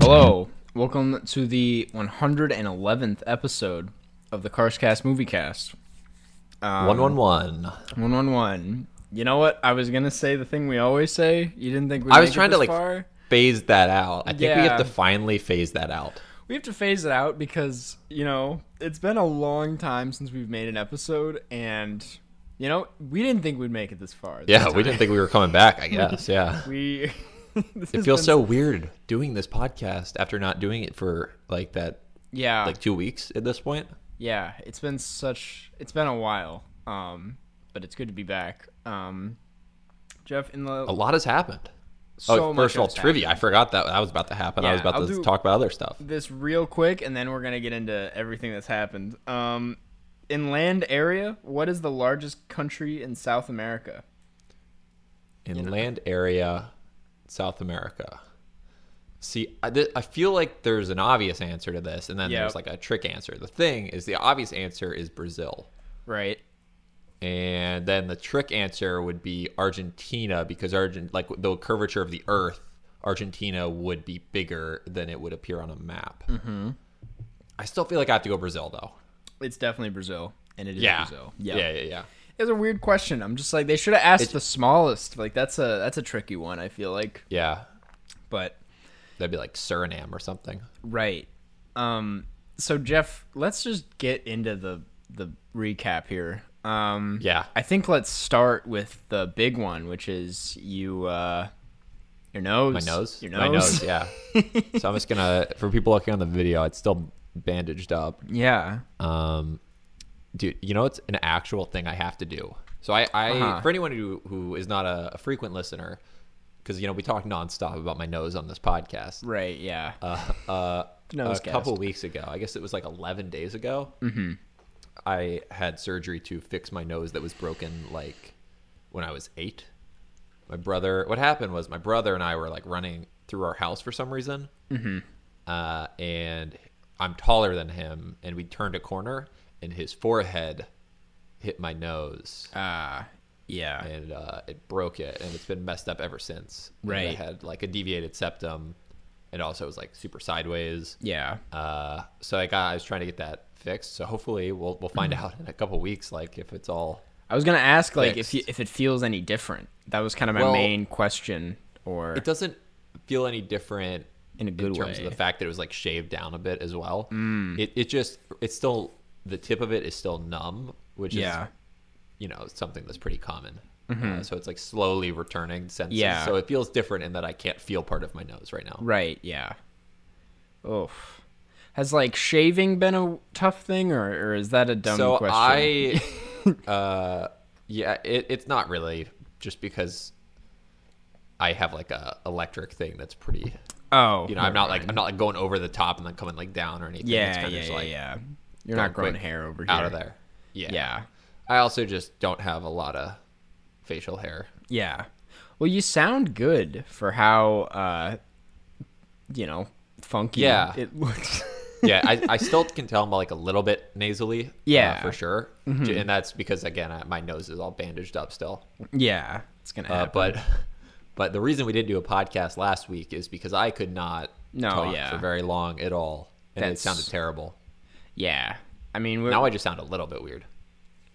Hello, welcome to the 111th episode of the Carscast Moviecast. Um, One one one. 111. You know what? I was gonna say the thing we always say. You didn't think we? I was trying to like Far? phase that out. I think we have to finally phase that out. We have to phase it out because you know it's been a long time since we've made an episode, and you know we didn't think we'd make it this far. this Yeah, we didn't think we were coming back. I guess. Yeah. we. It feels so weird doing this podcast after not doing it for like that, Yeah, like two weeks at this point. yeah. It's been such. It's been a while. Um, but it's good to be back. Um, Jeff, in the A lot has happened. so oh, first of all, trivia. I forgot that that was about to happen. I was about I'll to talk about other stuff. this real quick, and then we're gonna get into everything that's happened. Um, in land area, what is the largest country in South America? In land area, South America. See, I, th- I feel like there's an obvious answer to this, and then Yep. there's like a trick answer. The thing is, the obvious answer is Brazil. Right. And then the trick answer would be Argentina because Argent like the curvature of the Earth, Argentina would be bigger than it would appear on a map. Mm-hmm. I still feel like I have to go Brazil though. It's definitely Brazil, and it is Yeah, Brazil. yeah, yeah, yeah. It's a weird question. I'm just like they should have asked It's- the smallest. Like that's a that's a tricky one. I feel like, Yeah, but that'd be like Suriname or something. right. Um. So Jeff, let's just get into the the recap here. Um. Yeah, I think let's start with the big one, which is you, uh, your nose. my nose, Your my nose. nose. Yeah. so I'm just gonna for people looking on the video, it's still bandaged up. yeah. Um, dude, you know it's an actual thing I have to do. So I, I Uh-huh. for anyone who who is not a, a frequent listener, because you know we talk nonstop about my nose on this podcast. Right. Yeah. Uh, uh, a Nose couple weeks ago, I guess it was like 11 days ago. Mm-hmm. I had surgery to fix my nose that was broken like when I was eight. My brother, what happened was my brother and I were like running through our house for some reason. Mm-hmm. Uh, and I'm taller than him, and we turned a corner, and his forehead hit my nose, Ah. yeah. and uh, it broke it, and it's been messed up ever since. And Right. I had like a deviated septum, and also it was like super sideways. Yeah. Uh, so I got I was trying to get that fixed. So hopefully we'll we'll find Mm-hmm. out in a couple weeks, like if it's all. I was gonna ask like if you, if it feels any different. That was kind of my Well, main question, or It doesn't feel any different in a good in terms way. of the fact that it was like shaved down a bit as well. Mm. It it just it's still the tip of it is still numb, which Yeah. is you know something that's pretty common. Uh, so it's like slowly returning senses. Mm-hmm. Yeah. So it feels different in that I can't feel part of my nose right now. right. Yeah. Oh. Has like shaving been a tough thing, or, or is that a dumb so question? I, uh, yeah, it, it's not really just because I have like a electric thing that's pretty. oh, You know, I'm not like I'm not like going over the top and then coming like down or anything. it's Yeah, kinda yeah, just, yeah, like yeah. You're not growing hair over here. out of there. Yeah. Yeah. I also just don't have a lot of facial hair. Yeah. Well, you sound good for how, uh, you know, funky Yeah. it looks. Yeah, I, I still can tell I'm like a little bit nasally. uh, Yeah. Mm-hmm. for sure. J- And that's because again, I, my nose is all bandaged up still. yeah, it's gonna Uh, happen. but but the reason we didn't do a podcast last week is because I could not No, talk yeah. for very long at all, and That's- it sounded terrible. yeah, I mean, we're, Now I just sound a little bit weird.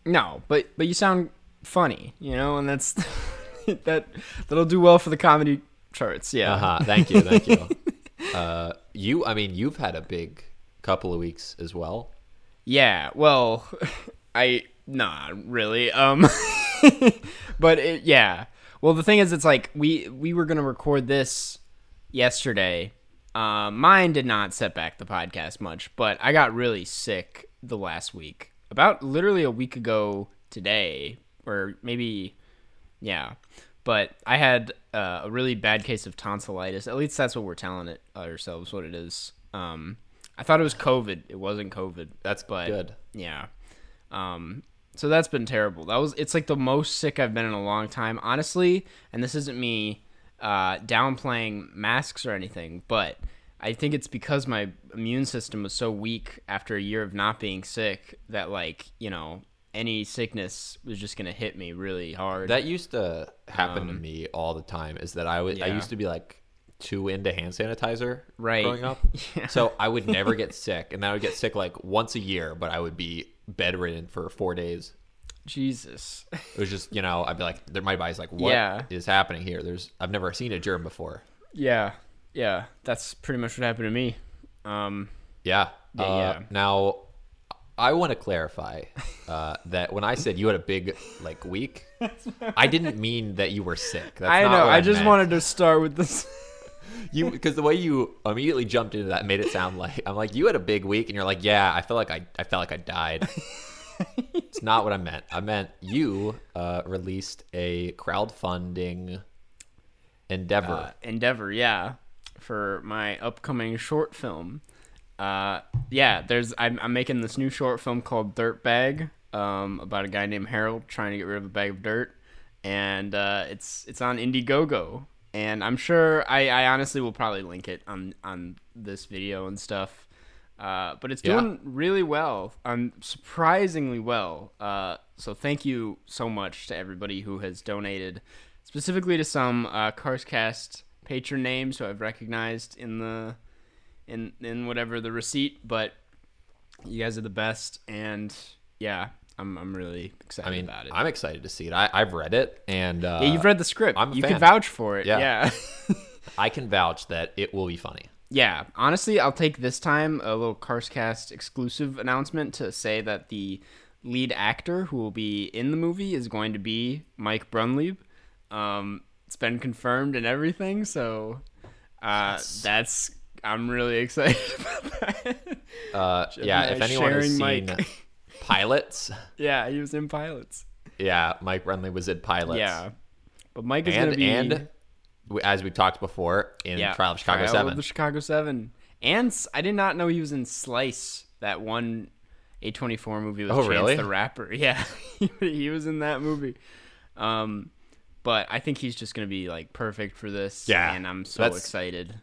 no, but but you sound funny, you know, and that's that that'll do well for the comedy charts. Yeah. Uh-huh. Thank you, thank you. uh, you, I mean, you've had a big couple of weeks as well. Yeah, well, I not really. Um but it, yeah. Well, the thing is it's like we we were to record this yesterday. Um mine did not set back the podcast much, but I got really sick the last week. About literally a week ago today or maybe yeah. But I had uh, a really bad case of tonsillitis. At least that's what we're telling it ourselves what it is. Um I thought it was COVID. It wasn't COVID. That's but good. yeah. Um, so that's been terrible. That was it's like the most sick I've been in a long time, honestly. And this isn't me uh, downplaying masks or anything, but I think it's because my immune system was so weak after a year of not being sick that like you know any sickness was just gonna hit me really hard. That used to happen to me all the time. Is that I would I Um, used to be like too into hand sanitizer Right. growing up. Yeah. So I would never get sick, and then I would get sick like once a year, but I would be bedridden for four days. Jesus. It was just you know I'd be like, there- my body's like, what is Yeah. happening here? There's I've never seen a germ before. yeah, yeah. That's pretty much what happened to me. Um, Yeah. Yeah, Uh, yeah. Now, I want to clarify uh, that when I said you had a big like week, I didn't mean that you were sick. That's I know. what I just meant. wanted to start with this. You because the way you immediately jumped into that made it sound like I'm like you had a big week, and you're like, yeah, I feel like I I felt like I died. it's not what I meant. I meant you uh, released a crowdfunding endeavor. uh, endeavor yeah for my upcoming short film uh yeah there's i'm, I'm making this new short film called dirt bag um about a guy named harold trying to get rid of a bag of dirt and uh it's it's on indiegogo and i'm sure i i honestly will probably link it on on this video and stuff uh, but it's Yeah. doing really well. Um, surprisingly well. Uh, so thank you so much to everybody who has donated, specifically to some uh, Carscast patron names who I've recognized in the in in whatever the receipt. But you guys are the best, and yeah, I'm I'm really excited I mean, about it. I'm excited to see it. I, I've read it, and uh, yeah, you've read the script. I'm you fan. can vouch for it. Yeah. yeah. I can vouch that it will be funny. Yeah, honestly, I'll take this time a little Carscast exclusive announcement to say that the lead actor who will be in the movie is going to be Mike Brunlieb. Um, it's been confirmed and everything, so uh, that's I'm really excited about that. Uh, yeah, if anyone has seen Mike. Pilots, yeah, he was in pilots. yeah, Mike Brunlieb was in pilots. Yeah, but Mike is and gonna be and as we talked before in yeah, Trial of Chicago Trial Seven. the Chicago Seven, and I did not know he was in Slice, that one A24 movie with Oh, Chance really? the Rapper. Yeah, he was in that movie. Um, but I think he's just gonna be like perfect for this. Yeah, and I'm so that's- excited.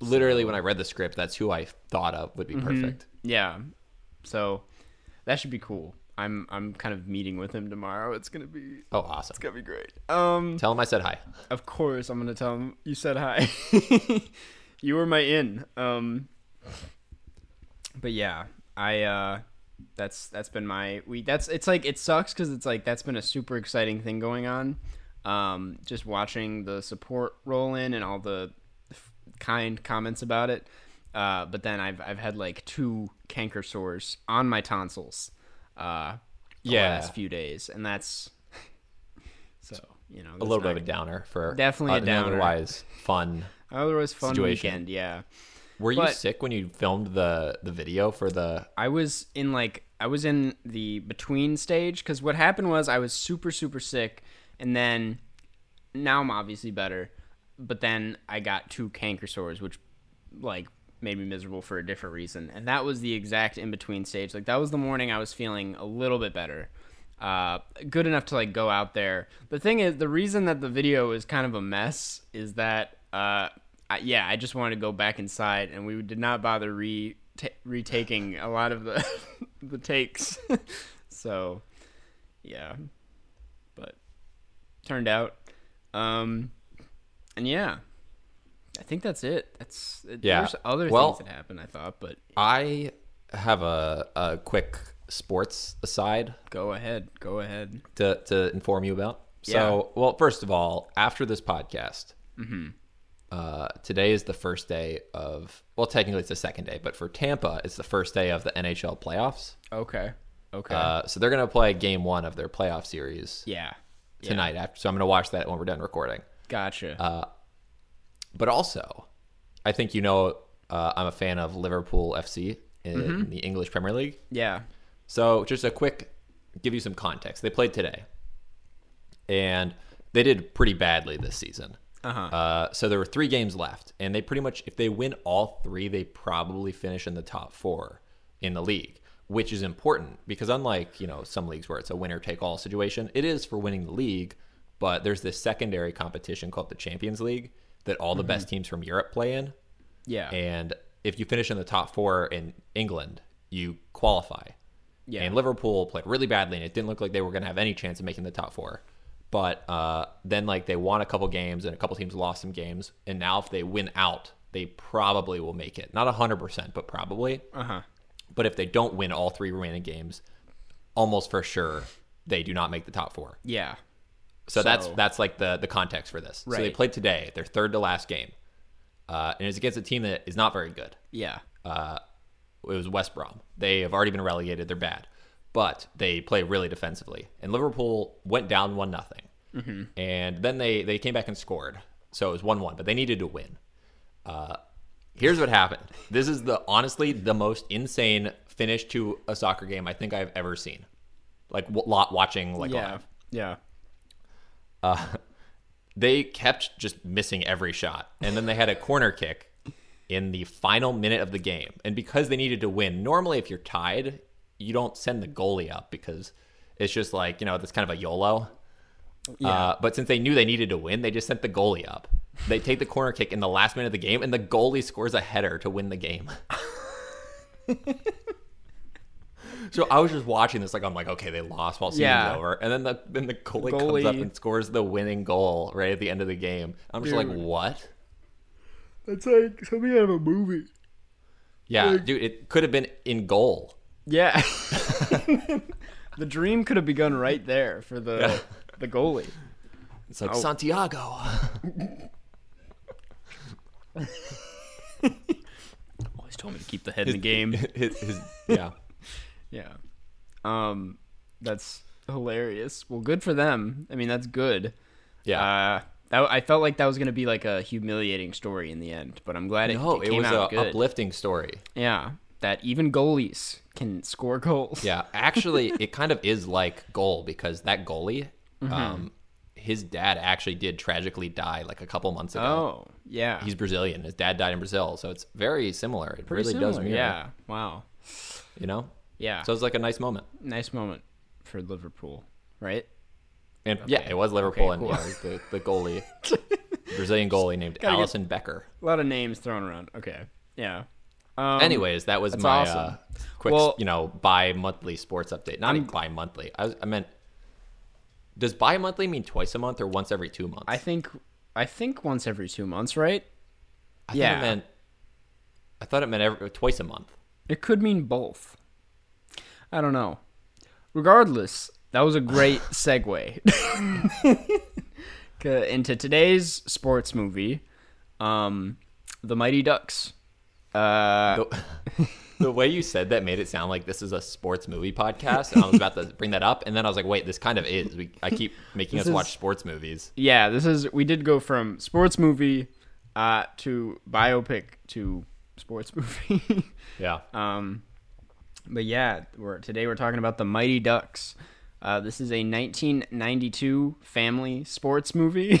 Literally, when I read the script, that's who I thought of would be Mm-hmm. perfect. Yeah, so that should be cool. I'm I'm kind of meeting with him tomorrow. It's gonna be Oh, awesome! it's gonna be great. Um, Tell him I said hi. Of course, I'm gonna tell him you said hi. you were my in. Um, but yeah, I uh, that's that's been my we. That's it's like it sucks because it's like that's been a super exciting thing going on. Um, just watching the support roll in and all the f- kind comments about it. Uh, but then I've I've had like two canker sores on my tonsils. Uh, the Yeah. last few days, and that's so you know A little bit of a downer for Definitely a an downer. Otherwise, fun. Otherwise, fun situation. weekend. Yeah, Were you But- sick when you filmed the the video for the? I was in like I was in the between stage because what happened was I was super super sick, and then now I'm obviously better, but then I got two canker sores, which like made me miserable for a different reason, and that was the exact in between stage. Like that was the morning I was feeling a little bit better. Uh, good enough to like go out there. The thing is, the reason that the video is kind of a mess is that, uh, I, yeah, I just wanted to go back inside, and we did not bother re ta retaking a lot of the the takes. so, yeah, but turned out, um, and yeah, I think that's it. That's Yeah. There's other Well- things that happened, I thought, but I have a a quick sports aside go ahead, go ahead. to to inform you about. So, well, first of all, after this podcast, Mm-hmm. uh, today is the first day of. Well, technically it's the second day, but for Tampa, it's the first day of the NHL playoffs. Okay, okay, Uh, so they're gonna play Game One of their playoff series yeah, yeah. tonight. After, so I'm gonna watch that when we're done recording. Gotcha. Uh, But also, I think you know uh, I'm a fan of Liverpool FC in Mm-hmm. the English Premier League. yeah. So just a quick, give you some context. They played today, and they did pretty badly this season. Uh-huh. Uh, so there were three games left, and they pretty much, if they win all three, they probably finish in the top four in the league. which is important because unlike you know some leagues where it's a winner take all situation, it is for winning the league. But there's this secondary competition called the Champions League that all the best teams from Europe play in, Yeah. and if you finish in the top four in England, you qualify. yeah. And Liverpool played really badly, and it didn't look like they were going to have any chance of making the top four. But uh, then, like, they won a couple games, and a couple teams lost some games. And now, if they win out, they probably will make it. Not 100%, but probably. uh huh. But if they don't win all three remaining games, almost for sure, they do not make the top four. Yeah. So, that's So- that's like the the context for this. So they played today, their third to last game, uh, and it's against a team that is not very good. Yeah. Uh, it was West Brom. They have already been relegated. They're bad, but they play really defensively. And Liverpool went down one nothing, and then they they came back and scored. So it was one one, but they needed to win. Uh, here's what happened. This is the honestly the most insane finish to a soccer game I think I've ever seen. Like w- lot watching like Yeah. live. Yeah. They kept just missing every shot. And then they had a corner kick in the final minute of the game. And because they needed to win, normally if you're tied, you don't send the goalie up because it's just like, you know, that's kind of a YOLO. Uh, but since they knew they needed to win, they just sent the goalie up. They take the corner kick in the last minute of the game, and the goalie scores a header to win the game. so I was just watching this, like I'm like, okay, they lost while seeing Yeah. over, and then the then the goalie, comes up and scores the winning goal right at the end of the game. I'm just like, what? That's like something out of a movie. Yeah, dude, it could have been in goal. Yeah. the dream could have begun right there for the Yeah. the goalie. It's Oh. like Santiago. Always told me to keep the head in the game. his, his, yeah, Yeah. Um, that's hilarious. Well, good for them. I mean, that's good. yeah. Uh, that, I felt like that was gonna be like a humiliating story in the end, but I'm glad it, no, it it was out a good. uplifting story. Yeah, that even goalies can score goals. Yeah, actually, it kind of is like goal because that goalie, Mm-hmm. um, his dad actually did tragically die like a couple months ago. Oh, yeah. He's Brazilian. His dad died in Brazil, so it's very similar. It Pretty really does mirror. Yeah. Wow. you know. Yeah. So it was like a nice moment. nice moment for Liverpool, right? And yeah, it was Liverpool, Okay, and yeah, the the goalie, Brazilian goalie named Alisson Becker. A lot of names thrown around. Okay. Yeah. Um, Anyways, that was my awesome. uh, quick, Well- you know, bi-monthly sports update. Not even bi-monthly. I, was, I meant, does bi-monthly mean twice a month or once every two months? I think I think once every two months, right? I thought yeah. it meant. I thought it meant every, twice a month. It could mean both. I don't know. Regardless, that was a great segue into today's sports movie, um, The Mighty Ducks. Uh, The, the way you said that made it sound like this is a sports movie podcast, and I was about to bring that up, and then I was like, wait, this kind of is. We, I keep making us watch sports movies. yeah, this is we did go from sports movie uh, to biopic to sports movie. Yeah. Um, but yeah, we're today we're talking about the Mighty Ducks. Uh, this is a 1992 family sports movie,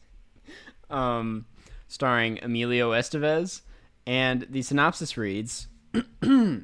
um, starring Emilio Estevez, and the synopsis reads: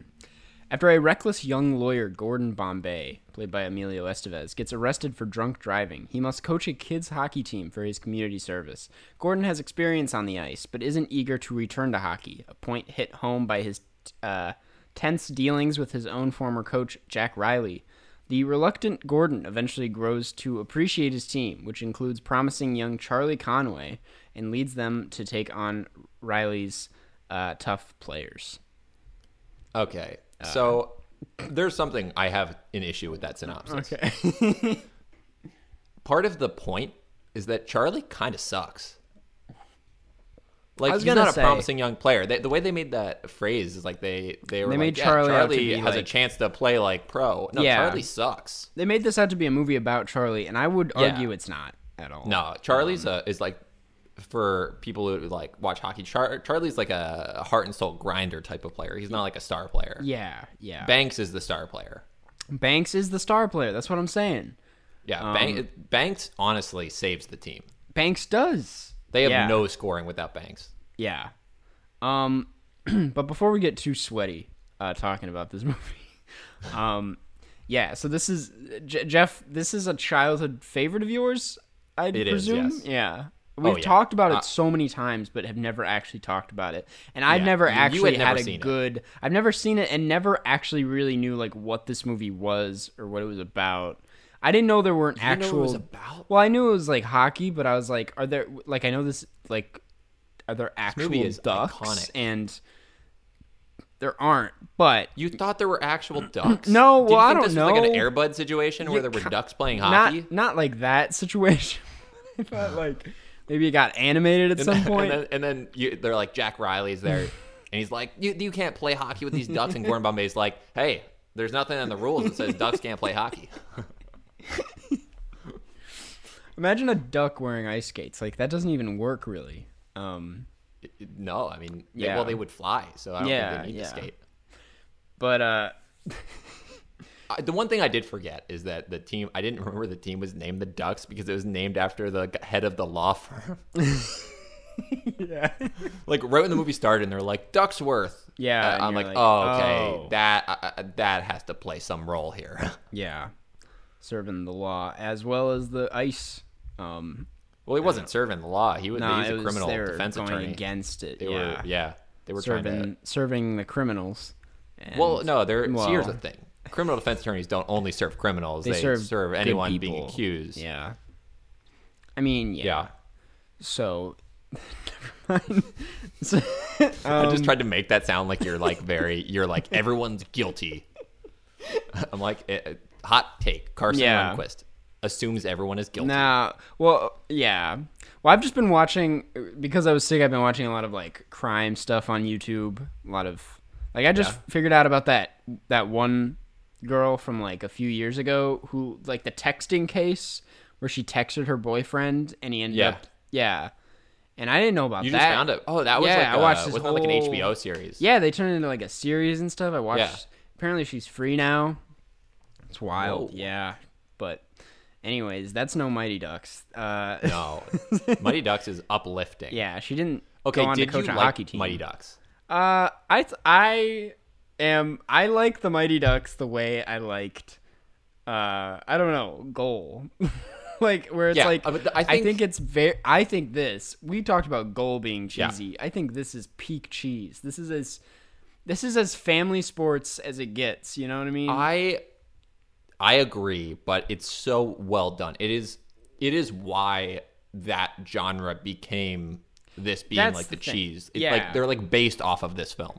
After a reckless young lawyer, Gordon Bombay, played by Emilio Estevez, gets arrested for drunk driving, he must coach a kids' hockey team for his community service. Gordon has experience on the ice, but isn't eager to return to hockey, a point hit home by his uh, tense dealings with his own former coach, Jack Riley. The reluctant Gordon eventually grows to appreciate his team, which includes promising young Charlie Conway, and leads them to take on Riley's uh, tough players. Okay. So there's something I have an issue with that synopsis. Okay. Part of the point is that Charlie kind of sucks. Like he's not say- a promising young player. They, the way they made that phrase is like they they were They like, made yeah, Charlie to be, has a chance to play like pro. No, Yeah. Charlie sucks. they made this out to be a movie about Charlie, and I would Yeah. argue it's not at all. No, Charlie's a, is like for people who like watch hockey. Char- Charlie's like a heart and soul grinder type of player. He's not like a star player. Yeah, yeah. Banks is the star player. Banks is the star player. That's what I'm saying. Yeah, Um, Bank, Banks honestly saves the team. Banks does. They have Yeah. no scoring without Banks. Yeah. Um, but before we get too sweaty uh, talking about this movie, um, yeah. So this is J- Jeff. This is a childhood favorite of yours, I It is, presume. yes. Yeah. We've yeah. talked about it Uh, so many times, but have never actually talked about it. And I've Yeah, never you had actually never had a seen it. good. I've never seen it, and never actually really knew like what this movie was or what it was about. I didn't know there weren't know actual. what it was about? Well, I knew it was like hockey, but I was like, are there like I know this like are there actual ducks iconic. and there aren't, but You thought there were actual ducks? No, you well, I think don't this was like an know. Air Bud situation where there were ki- ducks playing hockey? not not like that situation. I thought like maybe it got animated at some and, point. and then, and then you, they're like Jack Riley's there, and he's like, you, "You can't play hockey with these ducks." And Gordon Bombay's like, "Hey, there's nothing in the rules that says ducks can't play hockey." Imagine a duck wearing ice skates. Like that doesn't even work really. Um, no, I mean, they- Yeah. well, they would fly, so I don't Yeah, think they need yeah. to skate. but uh, the one thing I did forget is that the team. I didn't remember the team was named the Ducks because it was named after the head of the law firm. yeah, like right when the movie started, and they're like Ducksworth. Yeah, Uh, I'm like, like, oh, okay, oh. that uh, uh, that has to play some role here. yeah, serving the law as well as the ice. Um, well, he wasn't serving the law. He was. no, it a was criminal they were defense attorney. against it. They yeah, were, yeah, they were serving to. serving the criminals. Well, no, they're. see, here's well, the thing: criminal defense attorneys don't only serve criminals; They they, serve serve, anyone being accused. Yeah. I mean, yeah. Yeah. So, never mind. So, I um, just tried to make that sound like you're like very. You're like everyone's guilty. I'm like eh, eh, hot take. Carson Yeah. Lundquist assumes everyone is guilty. Nah, well, yeah. Well, I've just been watching because I was sick. I've been watching a lot of like crime stuff on YouTube. A lot of like I just Yeah. figured out about that that one girl from like a few years ago who like the texting case where she texted her boyfriend and he ended Yeah. up yeah. And I didn't know about You that. just found it. Oh, that was Yeah, like I a, watched this wasn't like an HBO series. Yeah, they turned it into like a series and stuff. I watched. Yeah. Apparently, she's free now. It's wild. Whoa. Yeah, but anyways, that's no Mighty Ducks. Uh, No, Mighty Ducks is uplifting. yeah, she didn't Okay, go on did to coach you a like hockey team. Mighty Ducks? Uh, I th- I am I like the Mighty Ducks the way I liked. Uh, I don't know, goal. like where it's Yeah, like uh, but I I think, think- it's very. I think this we talked about goal being Yeah. cheesy. I think this is peak cheese. This is as this is as family sports as it gets. You know what I mean? I I agree, but it's so well done. It is it is why that genre became this being That's like the, the cheese. It, Yeah. Like they're like based off of this film.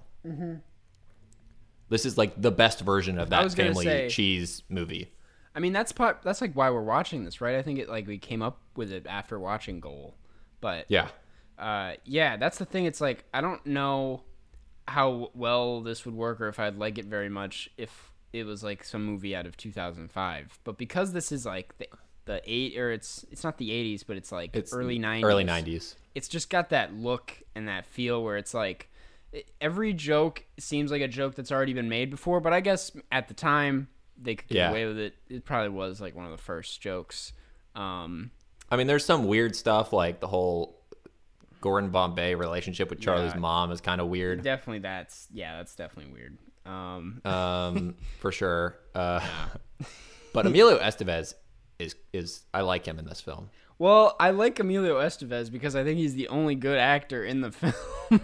This is like the best version of that family say- cheese movie. I mean, that's part. That's like why we're watching this, right? I think it like we came up with it after watching Goal, but Yeah. uh, yeah, that's the thing. It's like I don't know how well this would work or if I'd like it very much if it was like some movie out of 2005. But because this is like the the eight or it's it's not the 80s, but it's like It's early 90s. Early 90s. It's just got that look and that feel where it's like every joke seems like a joke that's already been made before. But I guess at the time they could get Yeah. away with it. It probably was like one of the first jokes. Um, I mean, there's some weird stuff like the whole Gordon Bombay relationship with Charlie's Yeah. mom is kind of weird. definitely that's yeah, that's definitely weird. Um, um, for sure. Uh, but Emilio Estevez is is I like him in this film. Well, I like Emilio Estevez because I think he's the only good actor in the film.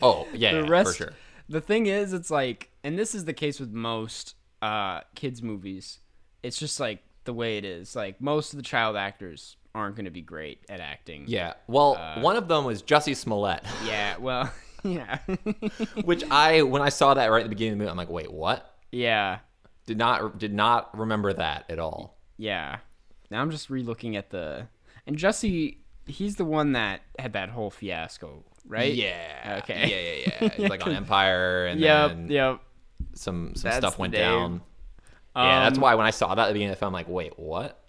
Oh yeah, the yeah, rest, for sure. the thing is, it's like, and this is the case with most uh, kids movies. It's just like the way it is. Like most of the child actors aren't going to be great at acting. Yeah. Well, Uh, one of them was Jussie Smollett, Yeah. Well. Yeah. which I when I saw that right at the beginning of the movie, I'm like, wait, what? yeah. Did not did not remember that at all. Yeah. Now I'm just re-looking at the and Jussie. He's the one that had that whole fiasco, right? Yeah. Okay. Yeah, yeah, yeah. He's like on Empire, and Yep. then Yep. some some That's stuff went down. yeah, that's Um, why when I saw that at the beginning of the film, I'm like, wait, what?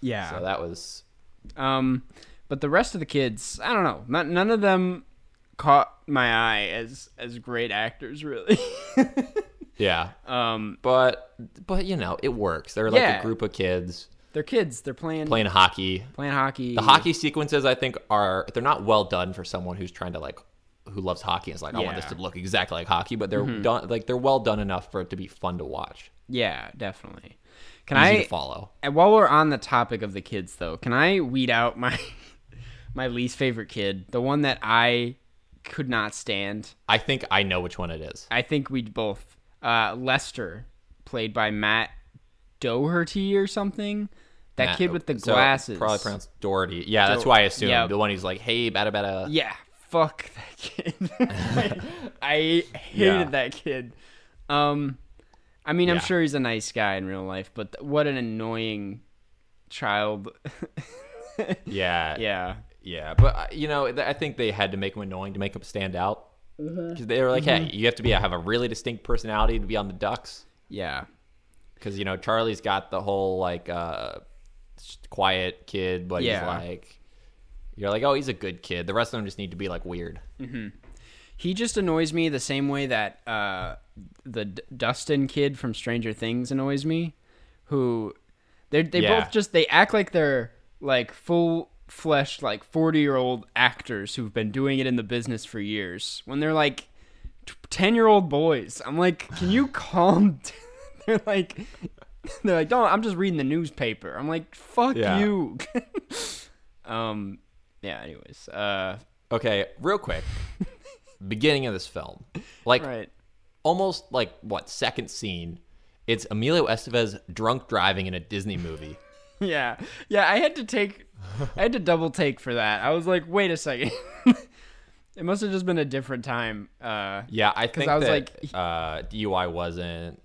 Yeah. So that was Um, but the rest of the kids, I don't know. Not, none of them caught my eye as as great actors, really. yeah. um, But but you know, it works. They're like Yeah. a group of kids they're kids. They're playing playing hockey. playing hockey. The hockey sequences, I think, are they're not well done for someone who's trying to like who loves hockey and is like, I want this Mm-hmm. to look exactly like hockey, but they're done like they're well done enough for it to be fun to watch, Yeah, definitely. Can easy I to follow. And while we're on the topic of the kids, though, can I weed out my my least favorite kid, the one that I could not stand? I think I know which one it is. I think we both. Uh, Lester, played by Matt Doherty or something. That Matt- kid with the so glasses. probably pronounced Doherty. Yeah, that's why I assumed. yeah. The one he's like, hey, bada bada. Yeah, fuck that kid. I, I hated Yeah. that kid. Um, I mean, I'm sure he's a nice guy in real life, but th- what an annoying child. Yeah, yeah. Yeah, but uh, you know, I think they had to make him annoying to make him stand out. Mm-hmm. Because they were like, "Hey, you have to be have a really distinct personality to be on the Ducks." Yeah. Because you know, Charlie's got the whole like uh, quiet kid, but Yeah. he's like, you're like, "Oh, he's a good kid." The rest of them just need to be like weird. He just annoys me the same way that uh, the D- Dustin kid from Stranger Things annoys me. Who they they Yeah. both just they act like they're like full fleshed like 40 year old actors who've been doing it in the business for years when they're like 10 year old boys. I'm like, can you calm? down? they're like, they're like, don't. I'm just reading the newspaper. I'm like, fuck Yeah. you. um. Yeah. Anyways. Uh. Okay, real quick. Beginning of this film, like Right. almost like what second scene? It's Emilio Estevez drunk driving in a Disney movie. Yeah, yeah. I had to take, I had to double take for that. I was like, wait a second. it must have just been a different time. Uh, Yeah, I think I was that like- uh, DUI wasn't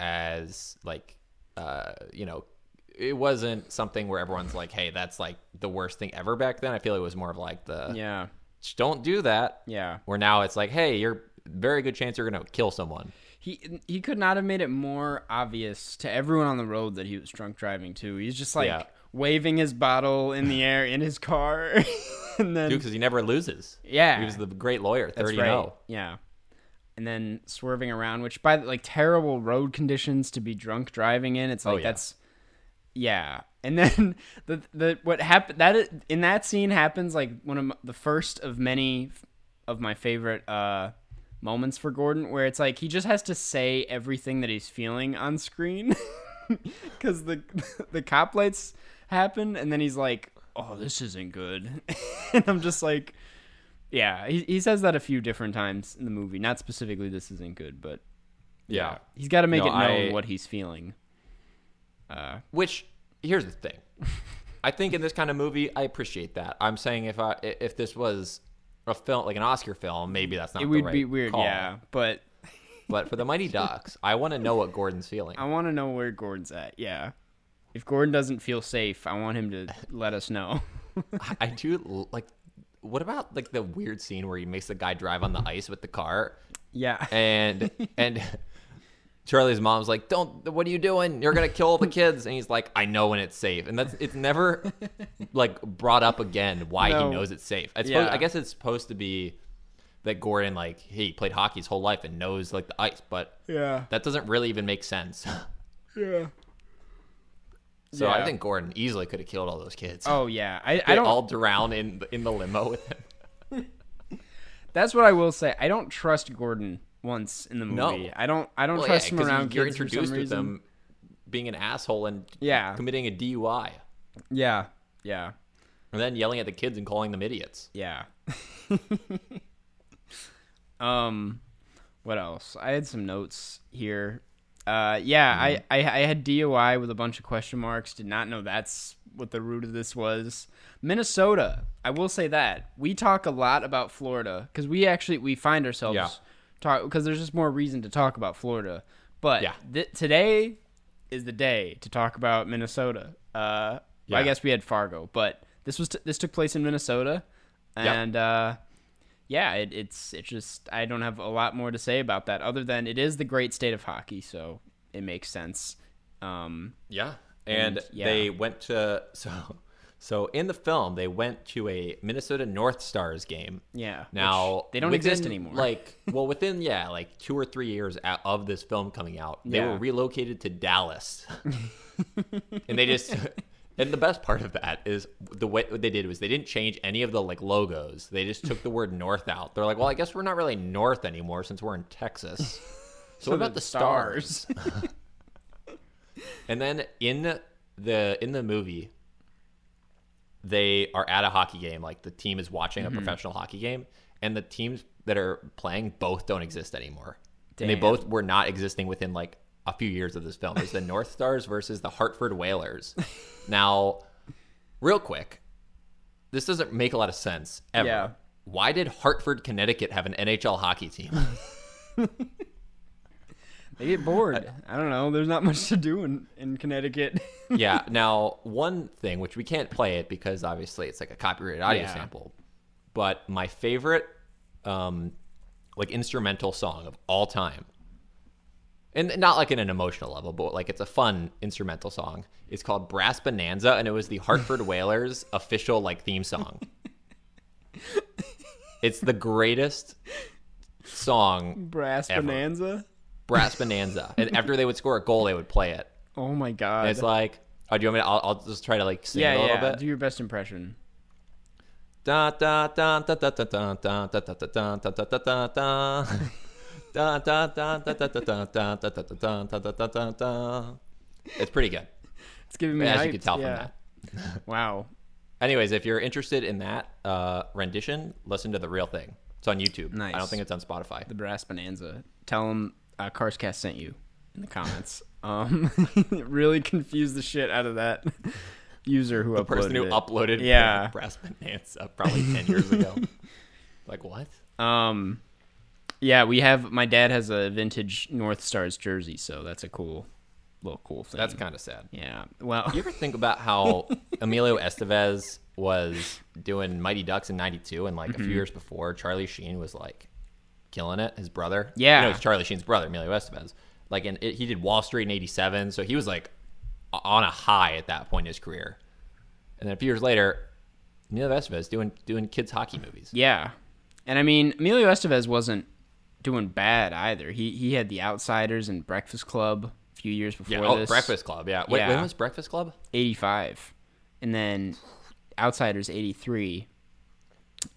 as like uh, you know it wasn't something where everyone's like, hey, that's like the worst thing ever back then. I feel it was more of like the yeah, "Shh, don't do that. yeah. Where now it's like, hey, you're very good chance you're gonna kill someone. He he could not have made it more obvious to everyone on the road that he was drunk driving too. He's just like Yeah. Waving his bottle in the air in his car, and then Dude, because he never loses. yeah, He was the great lawyer, 30 right. 0. Yeah. And then swerving around, which by like terrible road conditions to be drunk driving in, it's like Oh, yeah. that's yeah. And then the the what happened that in that scene happens like one of m- the first of many of my favorite uh moments for Gordon where it's like he just has to say everything that he's feeling on screen cuz the the cop lights happen and then he's like, "Oh, this isn't good." and I'm just like yeah, he, he says that a few different times in the movie. Not specifically, this isn't good, but Yeah. he's got to make No, it known I- what he's feeling. Uh, Which here's the thing. I think in this kind of movie, I appreciate that. I'm saying if I if this was a film like an Oscar film, maybe that's not it the would right be weird, call. yeah. But But for the Mighty Ducks, I want to know what Gordon's feeling. I want to know where Gordon's at. Yeah, if Gordon doesn't feel safe, I want him to let us know. I do like. What about like the weird scene where he makes the guy drive on the ice with the car, yeah, and and Charlie's mom's like, "Don't! What are you doing? You're gonna kill all the kids." And he's like, "I know when it's safe," and that's it's never like brought up again why No. he knows it's safe. It's supposed, Yeah. I guess it's supposed to be that Gordon like he played hockey his whole life and knows like the ice, but yeah, that doesn't really even make sense. yeah. So Yeah. I think Gordon easily could have killed all those kids. Oh yeah, I, they I don't. all drown in the- in the limo with him. that's what I will say. I don't trust Gordon once in the movie. No. I don't. I don't Well, trust yeah, him around you're kids for introduced some with reason. them being an asshole and Yeah. committing a DUI, Yeah, yeah. and then yelling at the kids and calling them idiots. Yeah. um, what else? I had some notes here. Uh, yeah, I, I I had DOI with a bunch of question marks. Did not know that's what the root of this was. Minnesota. I will say that we talk a lot about Florida because we actually we find ourselves Yeah. talk because there's just more reason to talk about Florida. But Yeah. th- today is the day to talk about Minnesota. Uh, I guess we had Fargo, but this was t- this took place in Minnesota, Yeah. and uh, yeah, it, it's it's just I don't have a lot more to say about that other than it is the great state of hockey, so it makes sense. Um, Yeah. And, And, yeah. they went to so so in the film they went to a Minnesota North Stars game. yeah. Now they don't within, exist anymore. Like well, within yeah, like two or three years of this film coming out, they Yeah. were relocated to Dallas, and they just And the best part of that is the way what they did was they didn't change any of the like logos. They just took the word north out. They're like, well, I guess we're not really north anymore since we're in Texas. So, what about the stars? And then in the in the movie, they are at a hockey game. Like the team is watching Mm-hmm. a professional hockey game, and the teams that are playing both don't exist anymore. And they both were not existing within like a few years of this film. is the North Stars versus the Hartford Whalers. now, real quick, this doesn't make a lot of sense ever. Yeah. Why did Hartford, Connecticut have an NHL hockey team? They get bored. I don't know. There's not much to do in, in Connecticut. yeah. Now, one thing which we can't play it because obviously it's like a copyrighted audio Yeah. sample, but my favorite, um, like instrumental song of all time, and not like in an emotional level, but like it's a fun instrumental song. It's called Brass Bonanza, and it was the Hartford Whalers official like theme song. it's the greatest song, Brass Ever. Bonanza. Brass Bonanza, and after they would score a goal, they would play it. Oh my god. And it's like, oh, do you want me to? I'll, I'll just try to like sing yeah, a little yeah. bit. Do your best impression. Da da da da da da da da da da da da da da da it's pretty good. It's giving me as hyped. you can tell yeah. from that. wow. Anyways, if you're interested in that uh, rendition, listen to the real thing. It's on YouTube. Nice. I don't think it's on Spotify. The Brass Bonanza. Tell them uh, Carscast sent you in the comments. um, really confused the shit out of that user who the uploaded person who it. uploaded yeah brass bonanza probably 10 years ago like what um yeah, we have. My dad has a vintage North Stars jersey, so that's a cool, little cool thing. That's kind of sad. yeah. Well, You ever think about how Emilio Estevez was doing Mighty Ducks in '92, and like Mm-hmm. a few years before, Charlie Sheen was like killing it. His brother, Yeah. you know, it's Charlie Sheen's brother, Emilio Estevez. Like, and it, he did Wall Street in '87, so he was like on a high at that point in his career. And then a few years later, Emilio Estevez doing doing kids hockey movies. yeah, and I mean Emilio Estevez wasn't doing bad either. He he had The Outsiders and Breakfast Club a few years before Yeah, oh, this. Breakfast Club. Yeah. Wait, Yeah. when was Breakfast Club? eighty five, and then Outsiders eighty three,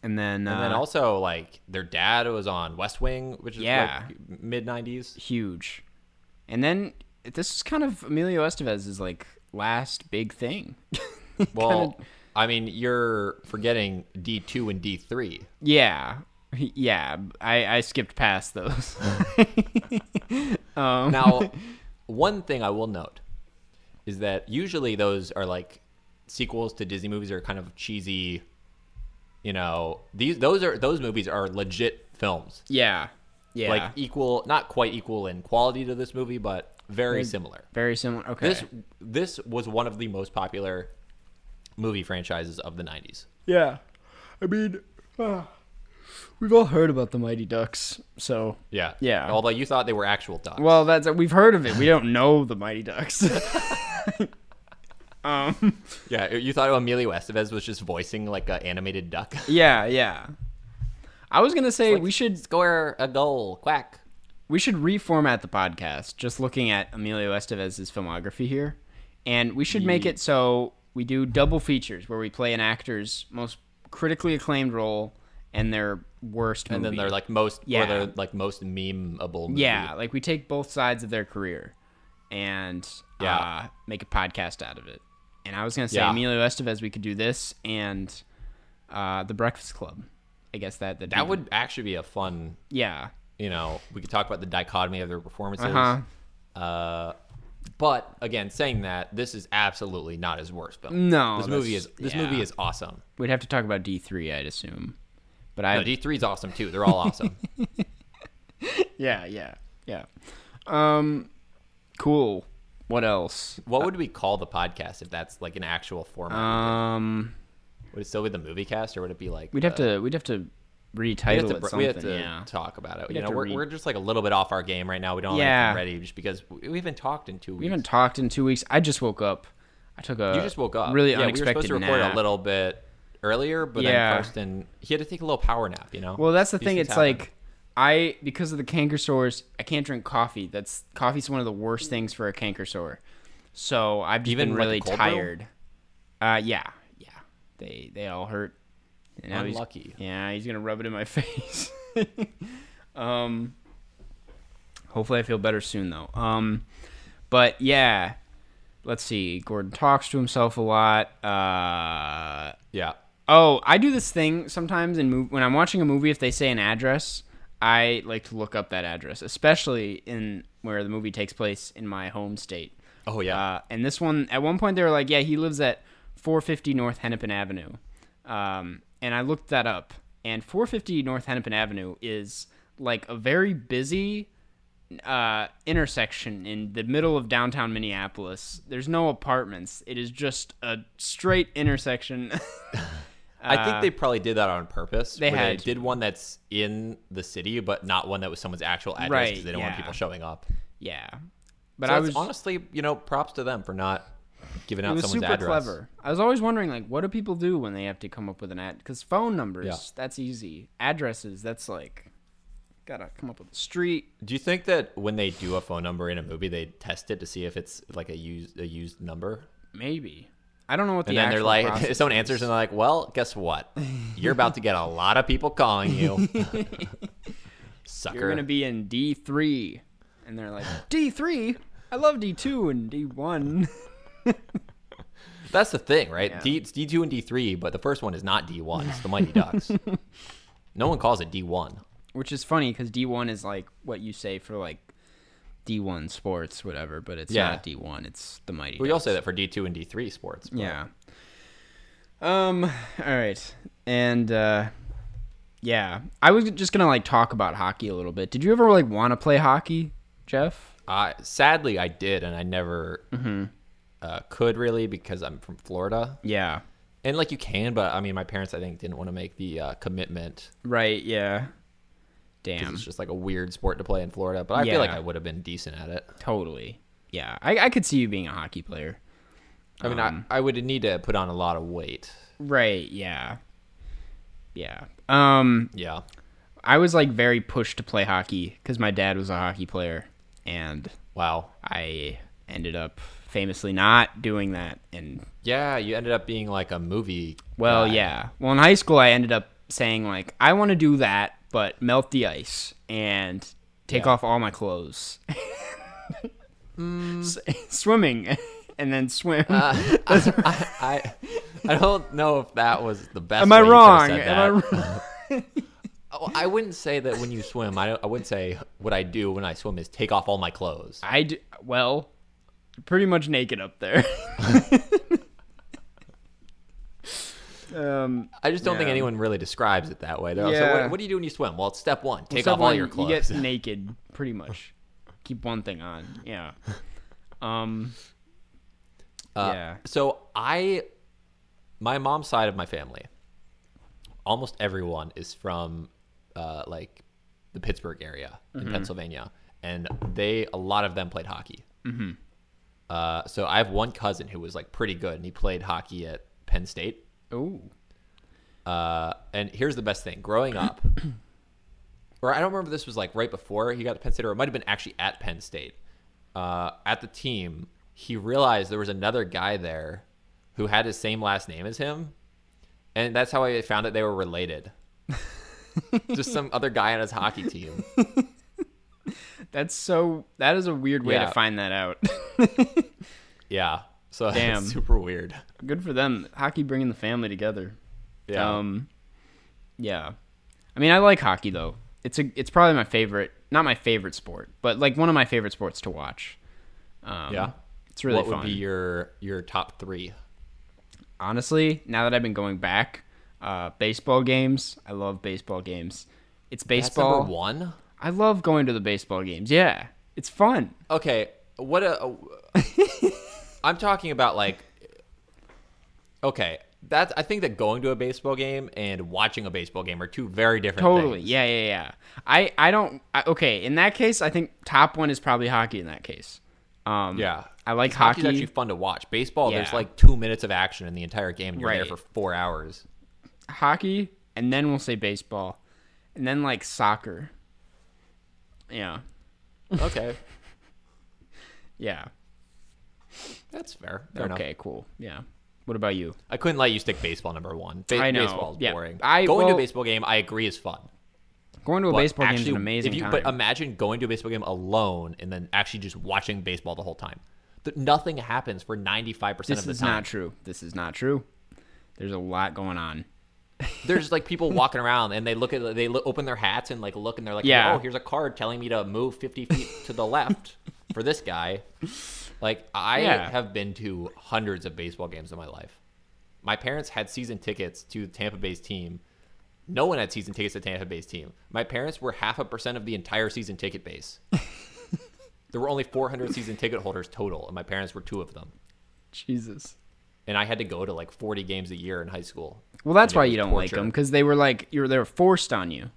and then And then uh, also like their dad was on West Wing, which is Yeah. like mid '90s. huge, and then this is kind of Emilio Estevez's like last big thing. Well, I mean, you're forgetting D two and D three. Yeah, yeah. I I skipped past those. um, Now, one thing I will note is that usually those are like sequels to Disney movies are kind of cheesy. You know, these those are those movies are legit films, yeah, yeah. like equal, not quite equal in quality to this movie, but very similar. very similar. Okay. This this was one of the most popular movie franchises of the '90s. yeah. I mean, uh, we've all heard about the Mighty Ducks, so Yeah, Yeah. Although you thought they were actual ducks. well, that's we've heard of it. We don't know the Mighty Ducks. um. yeah, you thought Emilio Estevez was just voicing like an animated duck. Yeah, yeah. I was gonna say we should score a goal, quack. we should reformat the podcast just looking at Emilio Estevez's filmography here. And we should make it so we do double features where we play an actor's most critically acclaimed role and their worst And then they're like most, Yeah. or they're like most memeable. Movie. Yeah, like we take both sides of their career and Yeah. uh, make a podcast out of it. And I was gonna say Yeah. Emilio Estevez, we could do this and uh, the Breakfast Club. I guess that that'd that would actually be a fun. yeah You know, we could talk about the dichotomy of their performances. uh huh Uh, but again, saying that, this is absolutely not his worst film. No, this movie is this yeah. movie is awesome. We'd have to talk about D three, I'd assume. But I No, D three is awesome too. They're all awesome. yeah yeah yeah. Um, cool. What else? what would we call the podcast if that's like an actual format? Um, would it still be the movie cast, or would it be like we'd have to we'd have to We retitle have, to, it br- something. we have to yeah. talk about it. We'd you know, we're, re- we're just like a little bit off our game right now. We don't have Yeah. anything ready just because we we haven't talked in two weeks. We haven't talked in two weeks. I just woke up. I took a you just woke up. really yeah, we were supposed to record nap. a little bit earlier, but Yeah. then Carson he had to take a little power nap. You know. Well, that's the These thing. It's happen. like I because of the canker sores, I can't drink coffee. That's coffee's one of the worst things for a canker sore. So I've just Even, been really brew? tired. Uh, yeah, yeah. They they all hurt. And now he's- Unlucky. yeah, he's gonna rub it in my face. um, hopefully I feel better soon though. Um, but yeah, let's see. Gordon talks to himself a lot. Uh, Yeah. Oh, I do this thing sometimes in mov- when I'm watching a movie. If they say an address, I like to look up that address, especially in where the movie takes place in my home state. Oh yeah. Uh, and this one, at one point, they were like, "Yeah, he lives at 450 North Hennepin Avenue," um, and I looked that up. And 450 North Hennepin Avenue is like a very busy uh, intersection in the middle of downtown Minneapolis. There's no apartments. It is just a straight intersection. I think uh, they probably did that on purpose. they had they did one that's in the city, but not one that was someone's actual address Right, because they don't want people showing up. yeah, But but I was honestly, you know, props to them for not giving it out was someone's super address. clever. I was always wondering, like, what do people do when they have to come up with an ad? Because phone numbers, Yeah. that's easy. Addresses, that's like, gotta come up with a street. Do you think that when they do a phone number in a movie, they test it to see if it's like a used a used number? Maybe. I don't know what the And then they're like, someone answers and they're like, "Well, guess what? You're about to get a lot of people calling you, sucker." You're gonna be in D three, and they're like, D three. I love D two and D one. That's the thing, right? Yeah. D, it's D2 and D3, but the first one is not D1. It's the Mighty Ducks. no one calls it D1. Which is funny because D one is like what you say for like D one sports, whatever, but it's Yeah. not D one. It's the mighty. We all say that for D2 and D3 sports. but- Yeah. Um. All right. And uh, yeah, I was just gonna like talk about hockey a little bit. Did you ever like want to play hockey, Jeff? Uh, sadly, I did, and I never Mm-hmm. uh, could really because I'm from Florida. Yeah. And like you can, but I mean, my parents I think didn't want to make the uh, commitment Right. Yeah. Damn. it's just like a weird sport to play in Florida. But I feel like I would have been decent at it. Totally. Yeah. I, I could see you being a hockey player. I mean, Um, I, I would need to put on a lot of weight. Right. Yeah. Yeah. Um. Yeah. I was like very pushed to play hockey because my dad was a hockey player, and Wow. I ended up famously not doing that. And Yeah, you ended up being like a movie. well, guy. yeah. Well, in high school, I ended up saying like, I want to do that, but melt the ice and take Yeah. off all my clothes. S- swimming, and then swim. Uh, I, I, I don't know if that was the best. Am I way you could've wrong? Am I wrong? Oh, I wouldn't say that when you swim. I, I would say what I do when I swim is take off all my clothes. I d- well, pretty much naked up there. Um, I just don't think anyone really describes it that way. They're also, what, what do you do when you swim? Well, it's step one. Take step off all one, your clothes. You get naked, pretty much. Keep one thing on. Yeah. Um. Uh, yeah. So I, my mom's side of my family, almost everyone is from, uh, like, the Pittsburgh area Mm-hmm. in Pennsylvania, and they a lot of them played hockey. Mm-hmm. Uh, so I have one cousin who was like pretty good, and he played hockey at Penn State. Oh. Uh, and here's the best thing: growing up, or I don't remember this was like right before he got to Penn State, or it might have been actually at Penn State. Uh, at the team, he realized there was another guy there who had his same last name as him, and that's how I found that they were related. Just some other guy on his hockey team. That's so. That is a weird way Yeah. to find that out. Yeah. So Damn. super weird. Good for them. Hockey bringing the family together. Yeah. Um. Yeah. I mean, I like hockey though. It's a. It's probably my favorite. Not my favorite sport, but like one of my favorite sports to watch. Um, yeah. It's really what fun. would be your your top three? honestly, now that I've been going back, uh, baseball games. I love baseball games. It's That's baseball. number one. I love going to the baseball games. Yeah, it's fun. Okay, what a. I'm talking about like. Okay, that's. I think that going to a baseball game and watching a baseball game are two very different. Totally. things. Yeah, yeah, yeah. I, I don't. I, okay, in that case, I think top one is probably hockey. In that case, um, Yeah. I like Hockey's hockey. actually fun to watch. Baseball, there's like two minutes of action in the entire game, and you're there Right. for four hours. hockey, and then we'll say baseball, and then like soccer. Yeah, Okay, yeah. That's fair. Fair enough. okay, cool. Yeah. What about you? I couldn't let you stick baseball number one. Ba- I know. Baseball is Yeah. boring. I- going to a baseball game, I agree, is fun. Going to a But baseball game is an amazing if you, time. But imagine going to a baseball game alone and then actually just watching baseball the whole time. Th- nothing happens for 95% this of the time. This is not true. This is not true. There's a lot going on. There's like people walking around and they look at they look, open their hats and like look and they're like, Yeah. oh, here's a card telling me to move 50 feet to the left for this guy. Like I Yeah. have been to hundreds of baseball games in my life. My parents had season tickets to the Tampa Bay's team. No one had season tickets to Tampa Bay's team. My parents were half a percent of the entire season ticket base. there were only 400 season ticket holders total, and my parents were two of them. Jesus. And I had to go to like 40 games a year in high school. Well, that's why you don't like them because they were like you were they were forced on you.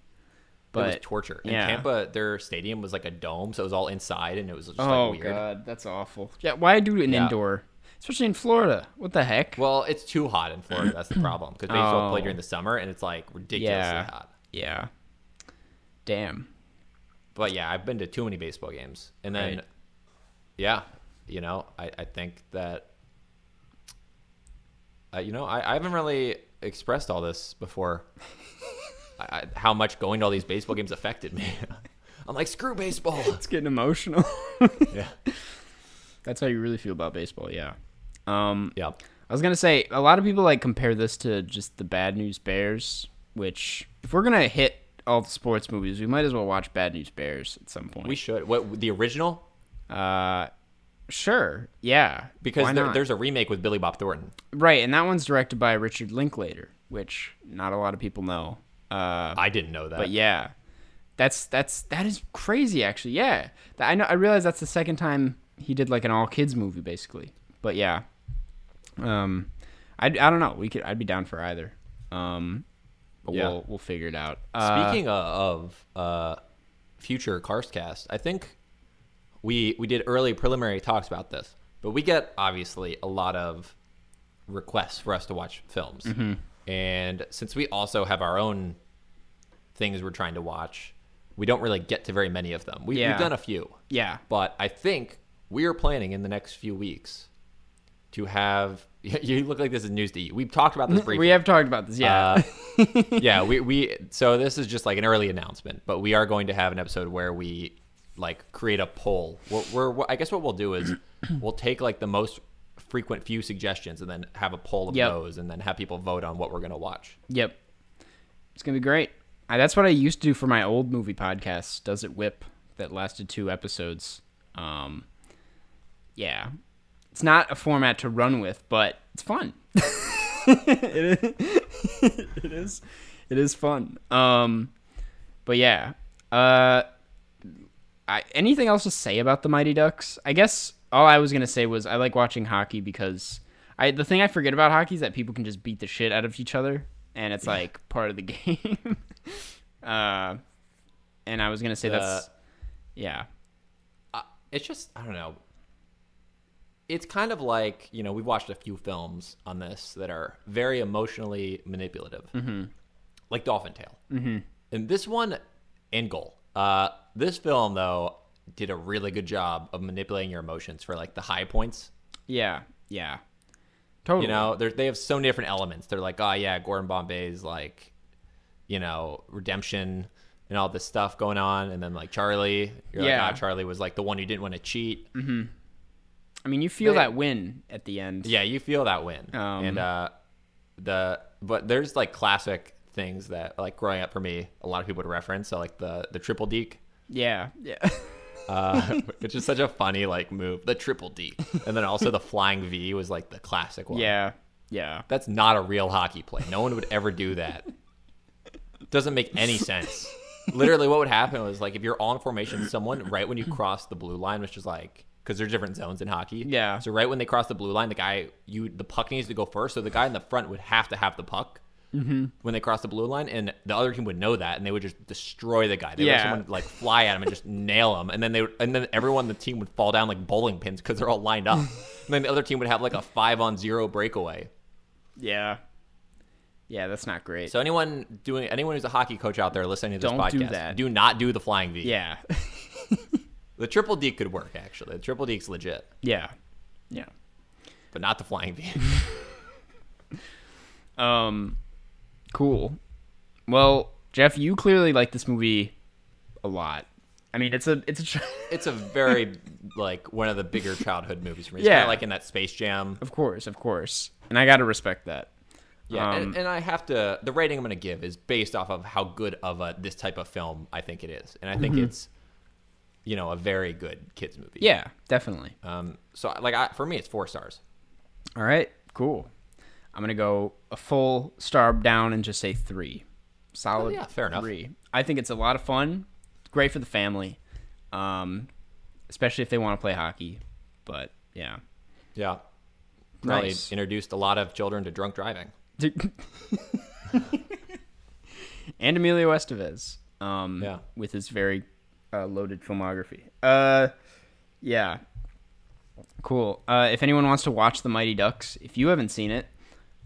It was torture. In yeah. Tampa, their stadium was like a dome, so it was all inside, and it was just oh like weird. god, that's awful. Yeah, why do an Yeah. indoor, especially in Florida? What the heck? Well, it's too hot in Florida. That's the problem because baseball Oh. play during the summer, and it's like ridiculously Yeah. hot. yeah. Damn. But yeah, I've been to too many baseball games, and then Right. yeah, you know, I, I think that uh, you know I, I haven't really expressed all this before. I, how much going to all these baseball games affected me. I'm like, screw baseball. It's getting emotional. yeah, that's how you really feel about baseball. Yeah. Um, yeah. I was gonna say a lot of people like compare this to just the Bad News Bears, which if we're gonna hit all the sports movies, we might as well watch Bad News Bears at some point. We should. What the original? uh, sure, yeah, Because there, there's a remake with Billy Bob Thornton. right, and that one's directed by Richard Linklater, which not a lot of people know. Uh, I didn't know that. but yeah, that's that's that is crazy actually. Yeah, I know. I realize that's the second time he did like an all kids movie basically. But yeah, um, I I don't know. We could I'd be down for either. Um, but Yeah. we'll we'll figure it out. Uh, Speaking of uh, future Carscast, I think we we did early preliminary talks about this, but we get obviously a lot of requests for us to watch films, Mm-hmm. And since we also have our own things we're trying to watch, we don't really get to very many of them. We, Yeah. We've done a few, yeah, but I think we are planning in the next few weeks to have. You look like this is news to you. We've talked about this briefly. we have talked about this. Yeah, Uh, yeah, we, we so this is just like an early announcement, but we are going to have an episode where we like create a poll. We're, we're I guess what we'll do is we'll take like the most frequent few suggestions and then have a poll of Yep. those and then have people vote on what we're gonna watch. yep. It's gonna be great. I, that's what I used to do for my old movie podcast. Does it whip? That lasted two episodes. Um, yeah, it's not a format to run with, but it's fun. it, is, it is. It is fun. Um, but yeah. Uh, I, anything else to say about the Mighty Ducks? I guess all I was gonna say was I like watching hockey because I the thing I forget about hockey is that people can just beat the shit out of each other, and it's like part of the game. uh, and I was gonna say that's yeah, Uh, it's just I don't know. It's kind of like you know we've watched a few films on this that are very emotionally manipulative, mm-hmm. like Dolphin Tale, mm-hmm. and this one, in goal. Uh, this film though did a really good job of manipulating your emotions for like the high points. yeah, yeah, totally. You know, they have so many different elements. They're like, oh yeah, Gordon Bombay's like, you know, redemption and all this stuff going on, and then like Charlie, you're Yeah. like, ah, Charlie was like the one who didn't want to cheat. I mean, you feel They- that win at the end. Yeah, you feel that win. Um, and uh the but there's like classic things that like growing up for me, a lot of people would reference. So like the the triple deke, yeah, yeah. uh, which is such a funny like move. The triple deke, and then also the flying V was like the classic one. yeah, yeah. that's not a real hockey play. No one would ever do that. Doesn't make any sense. Literally, what would happen was like if you're all in formation, someone right when you cross the blue line, which is like because there's different zones in hockey. Yeah. So right when they cross the blue line, the guy you the puck needs to go first. So the guy in the front would have to have the puck Mm-hmm. when they cross the blue line, and the other team would know that, and they would just destroy the guy. They would Yeah. have someone like fly at him and just nail him, and then they would, and then everyone in the team would fall down like bowling pins because they're all lined up. and then the other team would have like a five on zero breakaway. Yeah. Yeah, that's not great. So anyone doing anyone who's a hockey coach out there listening to this Don't podcast, do that. do not do the flying V. yeah. The triple deke could work actually. The triple deke's legit, yeah. Yeah. but not the flying V. Um, cool. Well, Jeff, you clearly like this movie a lot. I mean, it's a it's a tr- It's a very like one of the bigger childhood movies for me. It's Yeah. like in that Space Jam. of course, of course, and I gotta respect that. Yeah, Um, and, and I have to. The rating I'm going to give is based off of how good of a this type of film I think it is, and I think it's, you know, a very good kids movie. Mm-hmm. Yeah, definitely. Um. So like, I, for me, it's four stars. All right, cool. I'm gonna go a full star down and just say three. Solid. Oh, yeah, fair enough. Three. I think it's a lot of fun. Great for the family, um, especially if they want to play hockey. But yeah, Yeah. Probably Nice. introduced a lot of children to drunk driving. and Emilio Estevez. Um, Yeah. with his very uh, loaded filmography. Uh, yeah, cool. Uh, if anyone wants to watch The Mighty Ducks, if you haven't seen it,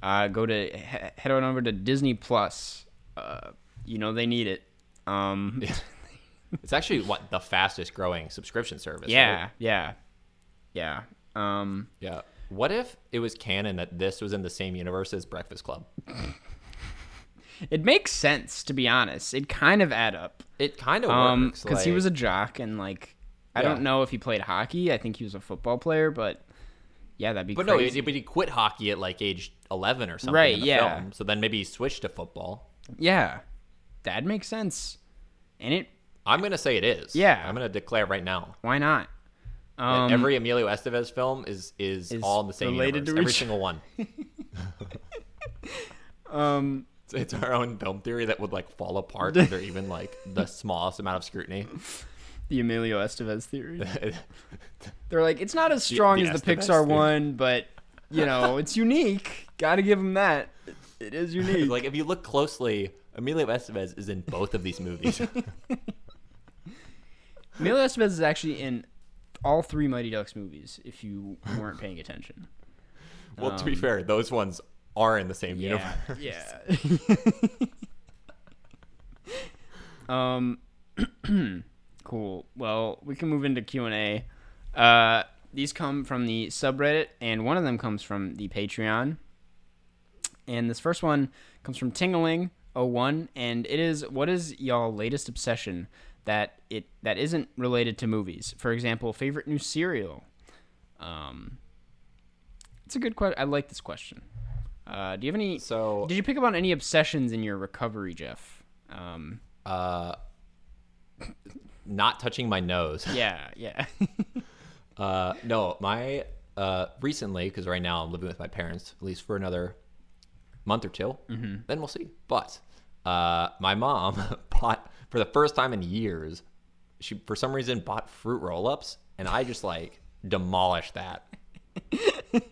uh, go to head on over to Disney Plus. Uh, you know they need it. Um, It's actually what the fastest growing subscription service. yeah, right? yeah, yeah. Um, Yeah. What if it was canon that this was in the same universe as Breakfast Club? it makes sense to be honest. It kind of add up. It kind of Um, works. because he was a jock and like I Yeah. don't know if he played hockey. I think he was a football player, but yeah, that'd be But no, crazy. he, but he quit hockey at like age eleven or something. Right, In the yeah. Film. So then maybe he switched to football. yeah, that makes sense. And it, I'm gonna say it is. Yeah. I'm gonna declare right now. why not? Um, every Emilio Estevez film is is, is all in the same related universe. to Every single one. um, It's, it's our own film theory that would like fall apart under even like the smallest amount of scrutiny. the Emilio Estevez theory. They're like, it's not as strong the as the Estevez Pixar theory. one, but you know, it's unique. Got to give him that. It is unique. like if you look closely, Emilio Estevez is in both of these movies. Emilio Estevez is actually in all three Mighty Ducks movies. If you weren't paying attention. well, to be Um, fair, those ones are in the same Yeah, universe. yeah. um, cool. Well, we can move into Q and A. Uh, these come from the subreddit, and one of them comes from the Patreon. And this first one comes from Tingaling01, and it is what is y'all latest obsession that it that isn't related to movies? For example, favorite new cereal. Um, it's a good question. I like this question. Uh, do you have any? So Did you pick up on any obsessions in your recovery, Jeff? Um, uh, not touching my nose. yeah, yeah. Uh, no, my uh, recently because right now I'm living with my parents at least for another month or 2 Mm-hmm. Then we'll see. But uh, my mom bought for the first time in years. She for some reason bought fruit roll-ups, and I just like demolished that.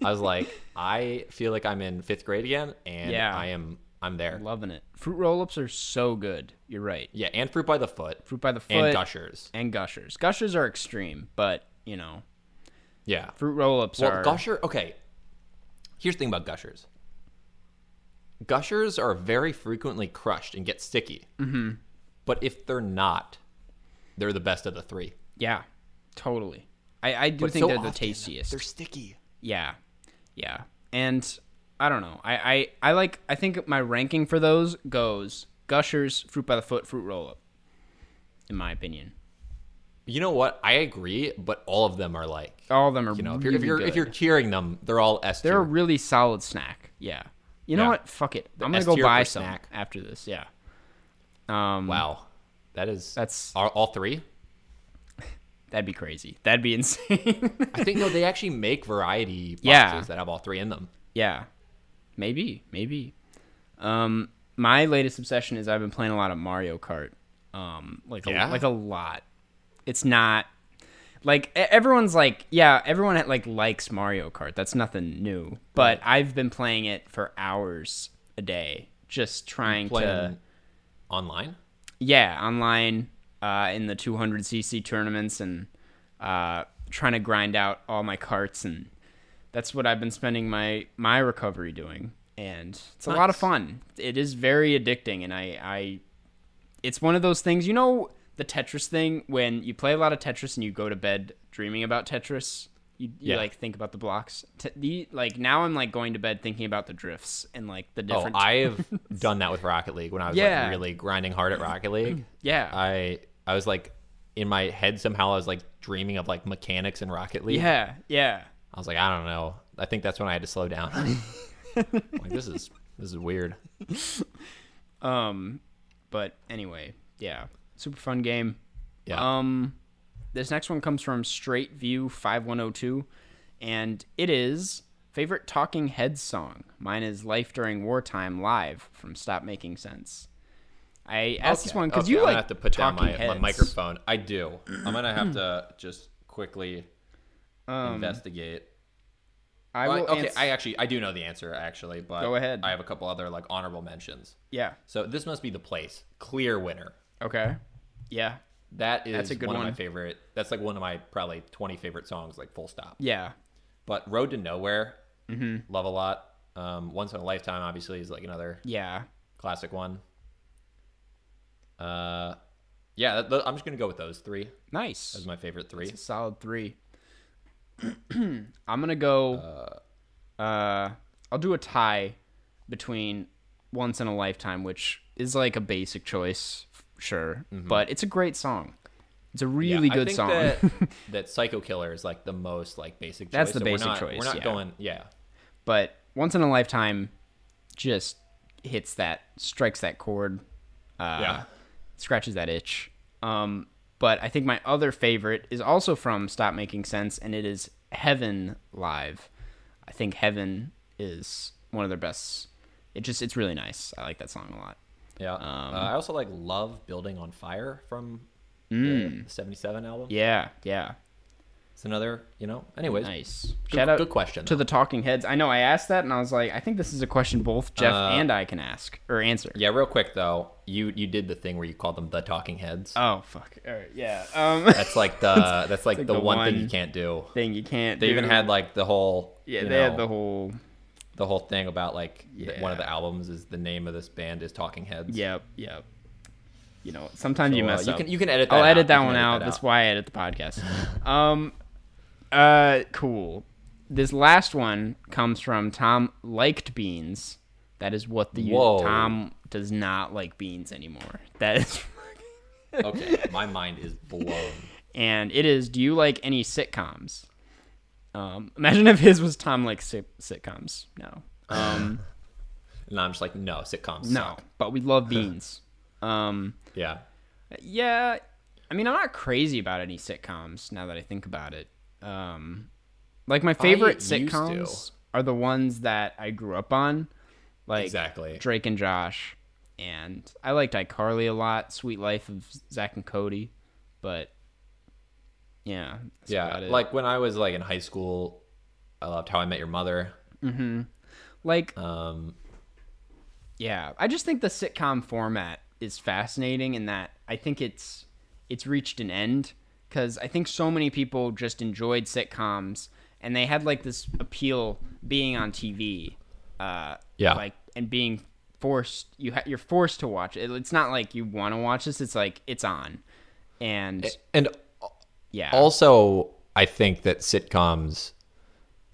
I was like, I feel like I'm in fifth grade again, and Yeah. I am. I'm there. Loving it. Fruit roll-ups are so good. You're right. Yeah, and fruit by the foot, Fruit by the foot and gushers. and gushers. Gushers are extreme, but you know, Yeah, fruit roll-ups Well, are. Gusher. Okay. Here's the thing about gushers. Gushers are very frequently crushed and get sticky. Mm-hmm. But if they're not, they're the best of the three. Yeah, totally. I, I do But think so they're the tastiest. They're sticky. Yeah, yeah, and I don't know. I, I I like. I think my ranking for those goes Gushers, Fruit by the Foot, Fruit Roll Up. In my opinion, You know what? I agree, but all of them are like, all of them are. you know, if you're if you're if you're tiering them, they're all S They're a really solid snack. Yeah. You know Yeah. what? Fuck it. I'm gonna go buy some snack. after this. Yeah. Um. Wow, that is That's all, all three. that'd be crazy. That'd be insane. I think no, they actually make variety boxes Yeah. that have all three in them. yeah. Maybe. Maybe. Um. My latest obsession is I've been playing a lot of Mario Kart. Um. Like a, Yeah? like a lot. It's not. Like everyone's like, yeah, everyone like likes Mario Kart. That's nothing new. But I've been playing it for hours a day, just trying to. Online. yeah online uh, in the 200cc tournaments and uh, trying to grind out all my carts and that's what i've been spending my my recovery doing and it's a lot of fun it is very addicting and i i it's one of those things you know the tetris thing when you play a lot of tetris and you go to bed dreaming about tetris You, you Yeah. like think about the blocks. The like now I'm like going to bed thinking about the drifts and like the different. Oh, different. I've done that with Rocket League when I was Yeah. like really grinding hard at Rocket League. yeah. I I was like in my head somehow I was like dreaming of like mechanics in Rocket League. yeah. Yeah. I was like, I don't know. I think that's when I had to slow down. like this is this is weird. Um, but anyway, yeah, super fun game. Yeah. Um, this next one comes from Straight View five one zero two, and it is favorite Talking Heads song. Mine is "Life During Wartime" live from Stop Making Sense. I asked this one because okay, you I'm like have to put down my, my microphone. I do. I'm gonna have to just quickly Um, investigate. I will okay, ans- I actually I do know the answer actually, but Go ahead. I have a couple other like honorable mentions. yeah. So this must be the place. Clear winner. Okay. Yeah. That is That's a good one, of my favorite. That's like one of my probably 20 favorite songs, like full stop. Yeah. But Road to Nowhere, Mm-hmm. love a lot. Um, Once in a Lifetime, obviously, is like another Yeah. classic one. Uh, yeah, that, I'm just gonna go with those three Nice. as my favorite three. It's a solid three. I'm gonna go. Uh, I'll do a tie between "Once in a Lifetime," which is like a basic choice, sure, but it's a great song. It's a really Yeah, good I think song. That, that Psycho Killer is like the most like basic. That's the so we're basic not- choice, We're not yeah. going. Yeah, but "Once in a Lifetime" just hits that, strikes that chord. Uh, Yeah. scratches that itch. Um, but I think my other favorite is also from Stop Making Sense, and it is Heaven Live. I think Heaven is one of their best. It just it's really nice. I like that song a lot. Yeah. Um, uh, I also like Love Building on Fire from the '77 album. Mm. Yeah, yeah, It's another, you know. Anyways, nice. Good- Shout out good question, to though. the Talking Heads. I know I asked that, and I was like, I think this is a question both Jeff Uh, and I can ask or answer. Yeah, real quick though, you you did the thing where you called them the Talking Heads. Oh fuck. All right. Yeah. Um. That's like the that's like, like the, the one, thing you can't do. thing you can't. They even had like the whole Yeah, they had the whole. The whole thing about like th- one of the albums is the name of this band is Talking Heads. Yep. Yep. You know, sometimes you So, uh, mess you up. can you can edit. That I'll out. edit that one edit out. that That's why I edit the podcast. um, uh, cool. This last one comes from Tom liked beans. That is what the Whoa. Tom does not like beans anymore. That is, Okay, my mind is blown. and it is. Do you like any sitcoms? Um, imagine if his was Tom like sit- sitcoms. No. Um, And I'm just like, no, sitcoms. no. suck. But we love beans. Um. Yeah. Yeah, I mean, I'm not crazy about any sitcoms now that I think about it. Um, like my favorite sitcoms are the ones that I grew up on, like Exactly. Drake and Josh, and I liked iCarly a lot, Suite Life of Zack and Cody, but yeah, Yeah. Like when I was like in high school, I loved How I Met Your Mother. like Um, Yeah, I just think the sitcom format is fascinating in that I think it's it's reached an end because I think so many people just enjoyed sitcoms and they had like this appeal being on TV, uh, Yeah. like and being forced you ha- you're forced to watch it. It's not like you want to watch this; it's like it's on, and and yeah, also, I think that sitcoms,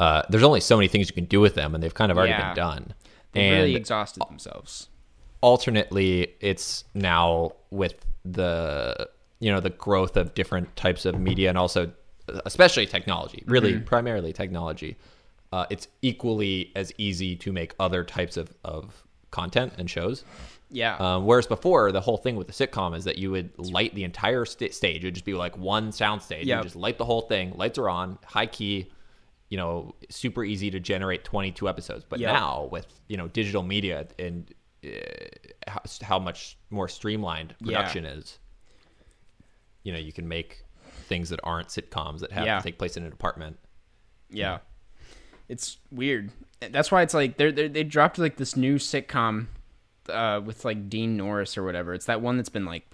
uh, there's only so many things you can do with them, and they've kind of already Yeah. been done. they and really exhausted themselves. alternately, it's now with the you know the growth of different types of media and also especially technology, really Mm-hmm. primarily technology. Uh, it's equally as easy to make other types of, of content and shows. Yeah, Um, whereas before, the whole thing with the sitcom is that you would light the entire sta stage. It would just be like one sound stage. You Yep. just light the whole thing. Lights are on, high key. You know, super easy to generate 22 episodes. But Yep. now with you know digital media and uh, how, how much more streamlined Yeah. production is, you know, you can make things that aren't sitcoms that have Yeah. to take place in an apartment. Yeah. It's weird. That's why it's like they they they dropped like this new sitcom uh, with like Dean Norris or whatever. It's that one that's been like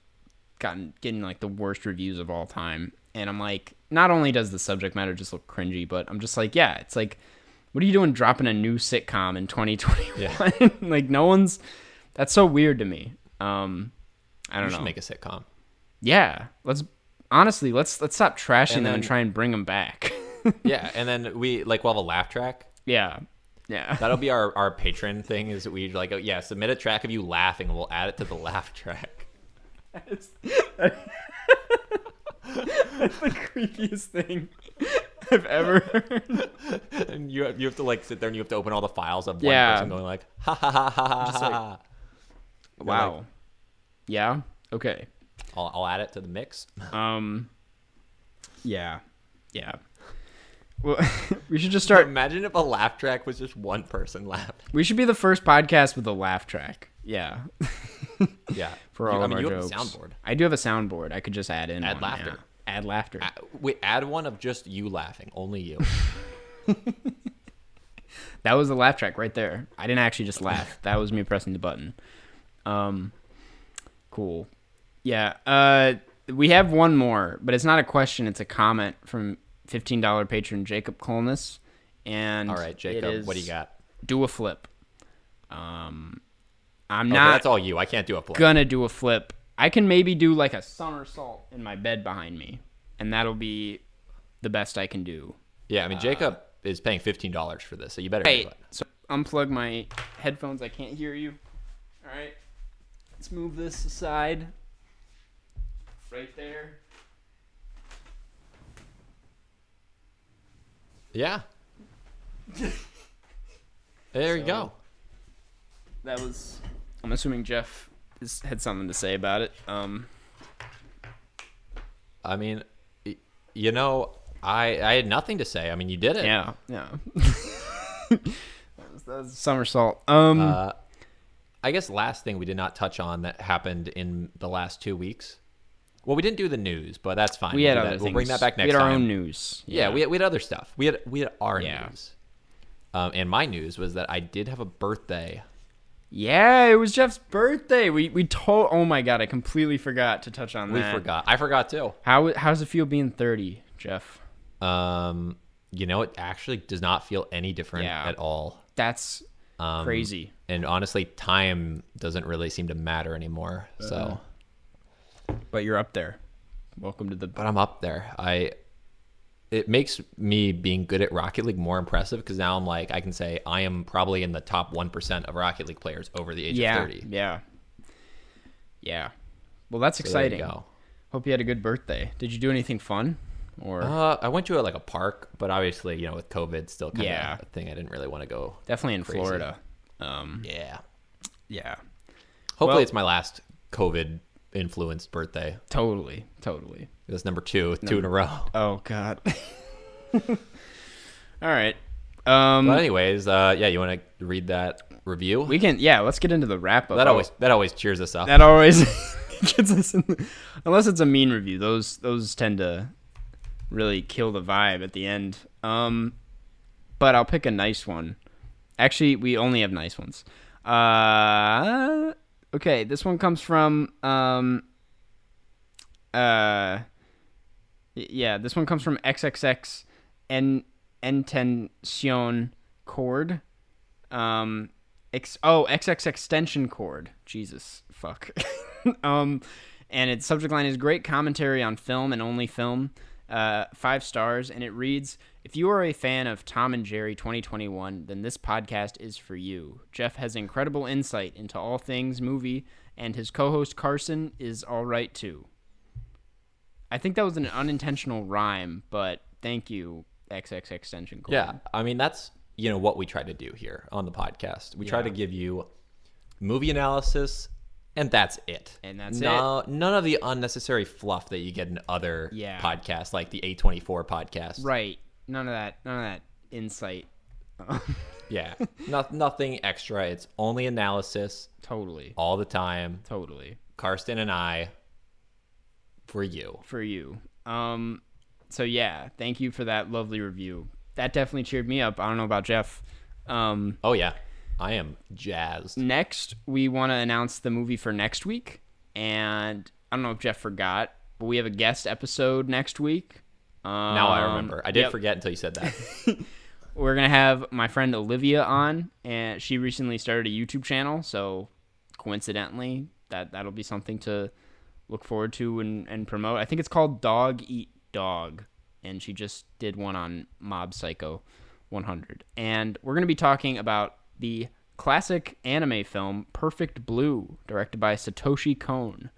gotten getting like the worst reviews of all time. And I'm like, not only does the subject matter just look cringy, but I'm just like, yeah, it's like, what are you doing dropping a new sitcom in 2021? like no one's. That's so weird to me. Um, I don't should know. make a sitcom. yeah, let's honestly let's let's stop trashing And them and try and bring them back. yeah, and then we like we'll have a laugh track. yeah, yeah. That'll be our our patron thing. Is we like oh, yeah submit a track of you laughing and we'll add it to the laugh track. That's the creepiest thing I've ever heard. and you have, you have to like sit there and you have to open all the files of one Yeah. person going like ha ha ha ha ha. Just like-. You're Wow. like, yeah. Okay. I'll, I'll add it to the mix. Um. Yeah. Yeah. Well, we should just start. Imagine if a laugh track was just one person laughing. We should be the first podcast with a laugh track. Yeah. Yeah, For You- all I of mean, our you jokes. have a soundboard. I do have a soundboard. I could just add in Add one, laughter. yeah. Add laughter. Add- Wait, add one of just you laughing, only you. That was the laugh track right there. I didn't actually just laugh. that was me pressing the button. Um, cool. Yeah. Uh, we have one more, but it's not a question. It's a comment from fifteen dollar patron Jacob Colness. And All right, Jacob, what do you got? Do a flip. Um, I'm Okay, not that's all you. I can't do a flip. gonna do a flip. I can maybe do like a somersault in my bed behind me, and that'll be the best I can do. Yeah, I mean Jacob is paying fifteen dollars for this, so you better Hey, so unplug my headphones. I can't hear you. All right, let's move this aside. Right there. Yeah. there you go. That was. I'm assuming Jeff is, had something to say about it. Um, I mean, y- you know, I I had nothing to say. I mean, you did it. yeah, yeah. that, was, that was a somersault. Um, Uh, I guess last thing we did not touch on that happened in the last two weeks. Well, we didn't do the news, but that's fine. we We'll had do other. We'll bring that back next We had our time. own news. Yeah, we had, we had other stuff. We had we had our Yeah. news. Um, and my news was that I did have a birthday. Yeah, it was Jeff's birthday. We we told. Oh my god, I completely forgot to touch on We that. We forgot. I forgot too. How how does it feel being 30, Jeff? Um, you know, it actually does not feel any different Yeah. at all. That's Um, crazy. And honestly, time doesn't really seem to matter anymore. So, But you're up there. Welcome to the. but I'm up there. I. It makes me being good at Rocket League more impressive because now I'm like I can say I am probably in the top one percent of Rocket League players over the age yeah, of thirty. yeah, yeah. Well, that's So there you exciting. go. Hope you had a good birthday. Did you do anything fun? Or Uh, I went to a, like a park, but obviously, you know, with COVID, still kind of Yeah. a thing. I didn't really want to go. definitely in crazy. Florida. Um, Yeah. yeah, Hopefully, Well- it's my last COVID influenced birthday. totally, totally. That's number two, two in a row. Oh God. All right. Um, But anyways, uh, yeah, you want to read that review? we can. Yeah, let's get into the wrap up. that always that always cheers us up. that always gets us in the, unless it's a mean review those those tend to really kill the vibe at the end um but i'll pick a nice one actually we only have nice ones uh okay this one comes from um uh yeah this one comes from xxx en entension cord um Ex- oh, XX extension cord. Jesus, fuck. um, and its subject line is great commentary on film and only film. Uh, five stars, and it reads: If you are a fan of Tom and Jerry 2021, then this podcast is for you. Jeff has incredible insight into all things movie, and his co-host Carson is all right too. I think that was an unintentional rhyme, but thank you, XX extension cord. Yeah, I mean that's you know what we try to do here on the podcast. We try to give you movie analysis, and that's it. And that's no, None of the unnecessary fluff that you get in other Yeah. podcasts, like the A24 podcast. Right. None of that. None of that insight. Yeah, no, nothing extra. It's only analysis totally. all the time. Totally. Carson and I, for you. For you. Um so yeah, thank you for that lovely review. That definitely cheered me up. I don't know about Jeff. Um Oh yeah, I am jazzed. next we want to announce the movie for next week and I don't know if Jeff forgot, but we have a guest episode next week. Um, Now I remember. I did yep. forget until you said that. We're gonna have my friend Olivia on, and she recently started a YouTube channel. So coincidentally, that that'll be something to look forward to and, and promote. I think it's called Dog Eat Dog. and she just did one on Mob Psycho 100. And we're going to be talking about the classic anime film Perfect Blue, directed by Satoshi Kon.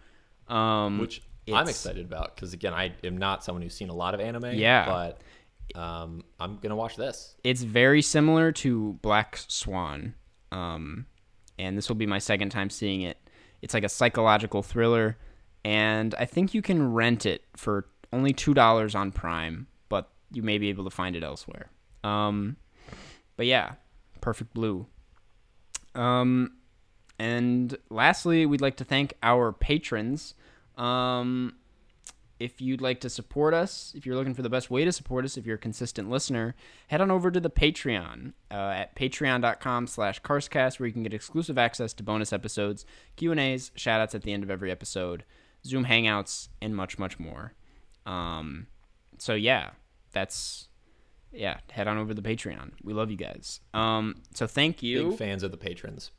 Um, which I'm excited about because again, I am not someone who's seen a lot of anime. Yeah. but um, I'm gonna watch this. it's very similar to Black Swan. Um, and this will be my second time seeing it. It's like a psychological thriller, and I think you can rent it for only two dollars on Prime, but you may be able to find it elsewhere. Um, but yeah, Perfect Blue. Um, and lastly, we'd like to thank our patrons. Um, if you'd like to support us, if you're looking for the best way to support us, if you're a consistent listener, head on over to the Patreon uh, at patreon.com slash carscast where you can get exclusive access to bonus episodes, Q&As, shoutouts at the end of every episode, Zoom Hangouts, and much, much more. Um, so yeah, that's, yeah, head on over to the Patreon. We love you guys. Um, so thank you. Big fans of the patrons.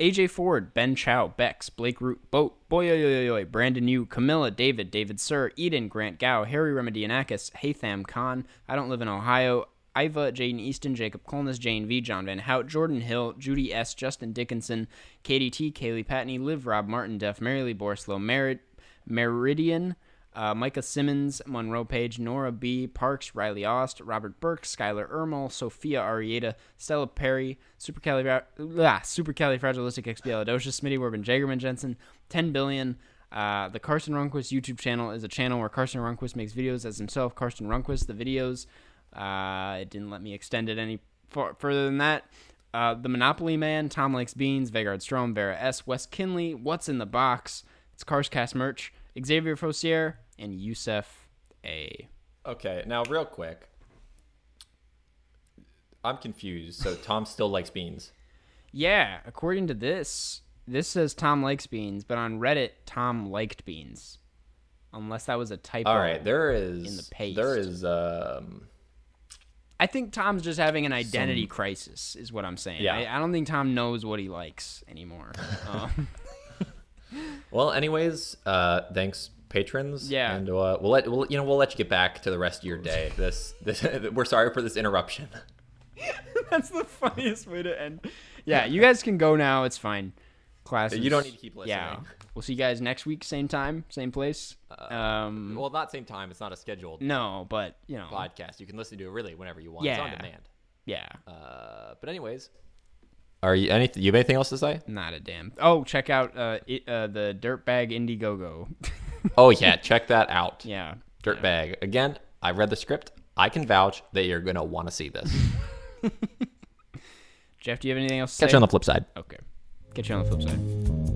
AJ Ford, Ben Chow, Bex, Blake Root, Boat, Boy, Brandon Yu, Camilla, David, David Sir, Eden, Grant Gow, Harry Remedianakis, Haytham Khan, I Don't Live in Ohio, Iva, Jaden Easton, Jacob Colness, Jane V, John Van Hout, Jordan Hill, Judy S, Justin Dickinson, Katie T, Kaylee Patney, Liv, Rob Martin, Def, Marylee Borslow, Merit, Meridian, uh, Micah Simmons, Monroe Page, Nora B, Parks, Riley Ost, Robert Burke, Skylar Ermel, Sophia Arieta, Stella Perry, Super Supercalifra- ah, Supercalifragilisticexpialidocious, Smitty Werbin, Jagerman Jensen, 10 billion. Uh, the Carson Runquist YouTube channel is a channel where Carson Runquist makes videos as himself, Carson Runquist. The videos, uh, it didn't let me extend it any far- further than that. Uh, the Monopoly Man, Tom Likes Beans, Vegard Strom, Vera S, Wes Kinley, What's in the Box, it's Carscast merch, Xavier Fossier, and Yusef A. Okay, now real quick, I'm confused. So Tom still likes beans. Yeah, according to this, this says Tom likes beans, but on Reddit, Tom liked beans. Unless that was a typo. All right, there is in the paste. there is um I think Tom's just having an identity crisis, is what I'm saying. Yeah. I, I don't think Tom knows what he likes anymore. um, well, anyways, uh thanks patrons. Yeah. And uh, we'll let we'll, you know we'll let you get back to the rest of your day. This this we're sorry for this interruption. that's the funniest way to end. Yeah, you guys can go now. It's fine. Class. You don't need to keep listening. Yeah. We'll see you guys next week, same time, same place. um, Well, not same time. It's not a scheduled no, but you know, podcast. You can listen to it really whenever you want. It's on demand. yeah, Uh, but anyways, are you anything? You have anything else to say? not a damn. Oh, check out uh, it, uh the Dirtbag Indiegogo. Oh yeah, check that out. yeah. Dirtbag. Again, I read the script. I can vouch that you're gonna want to see this. Jeff, do you have anything else to Catch say? you on the flip side. Okay. Catch you on the flip side.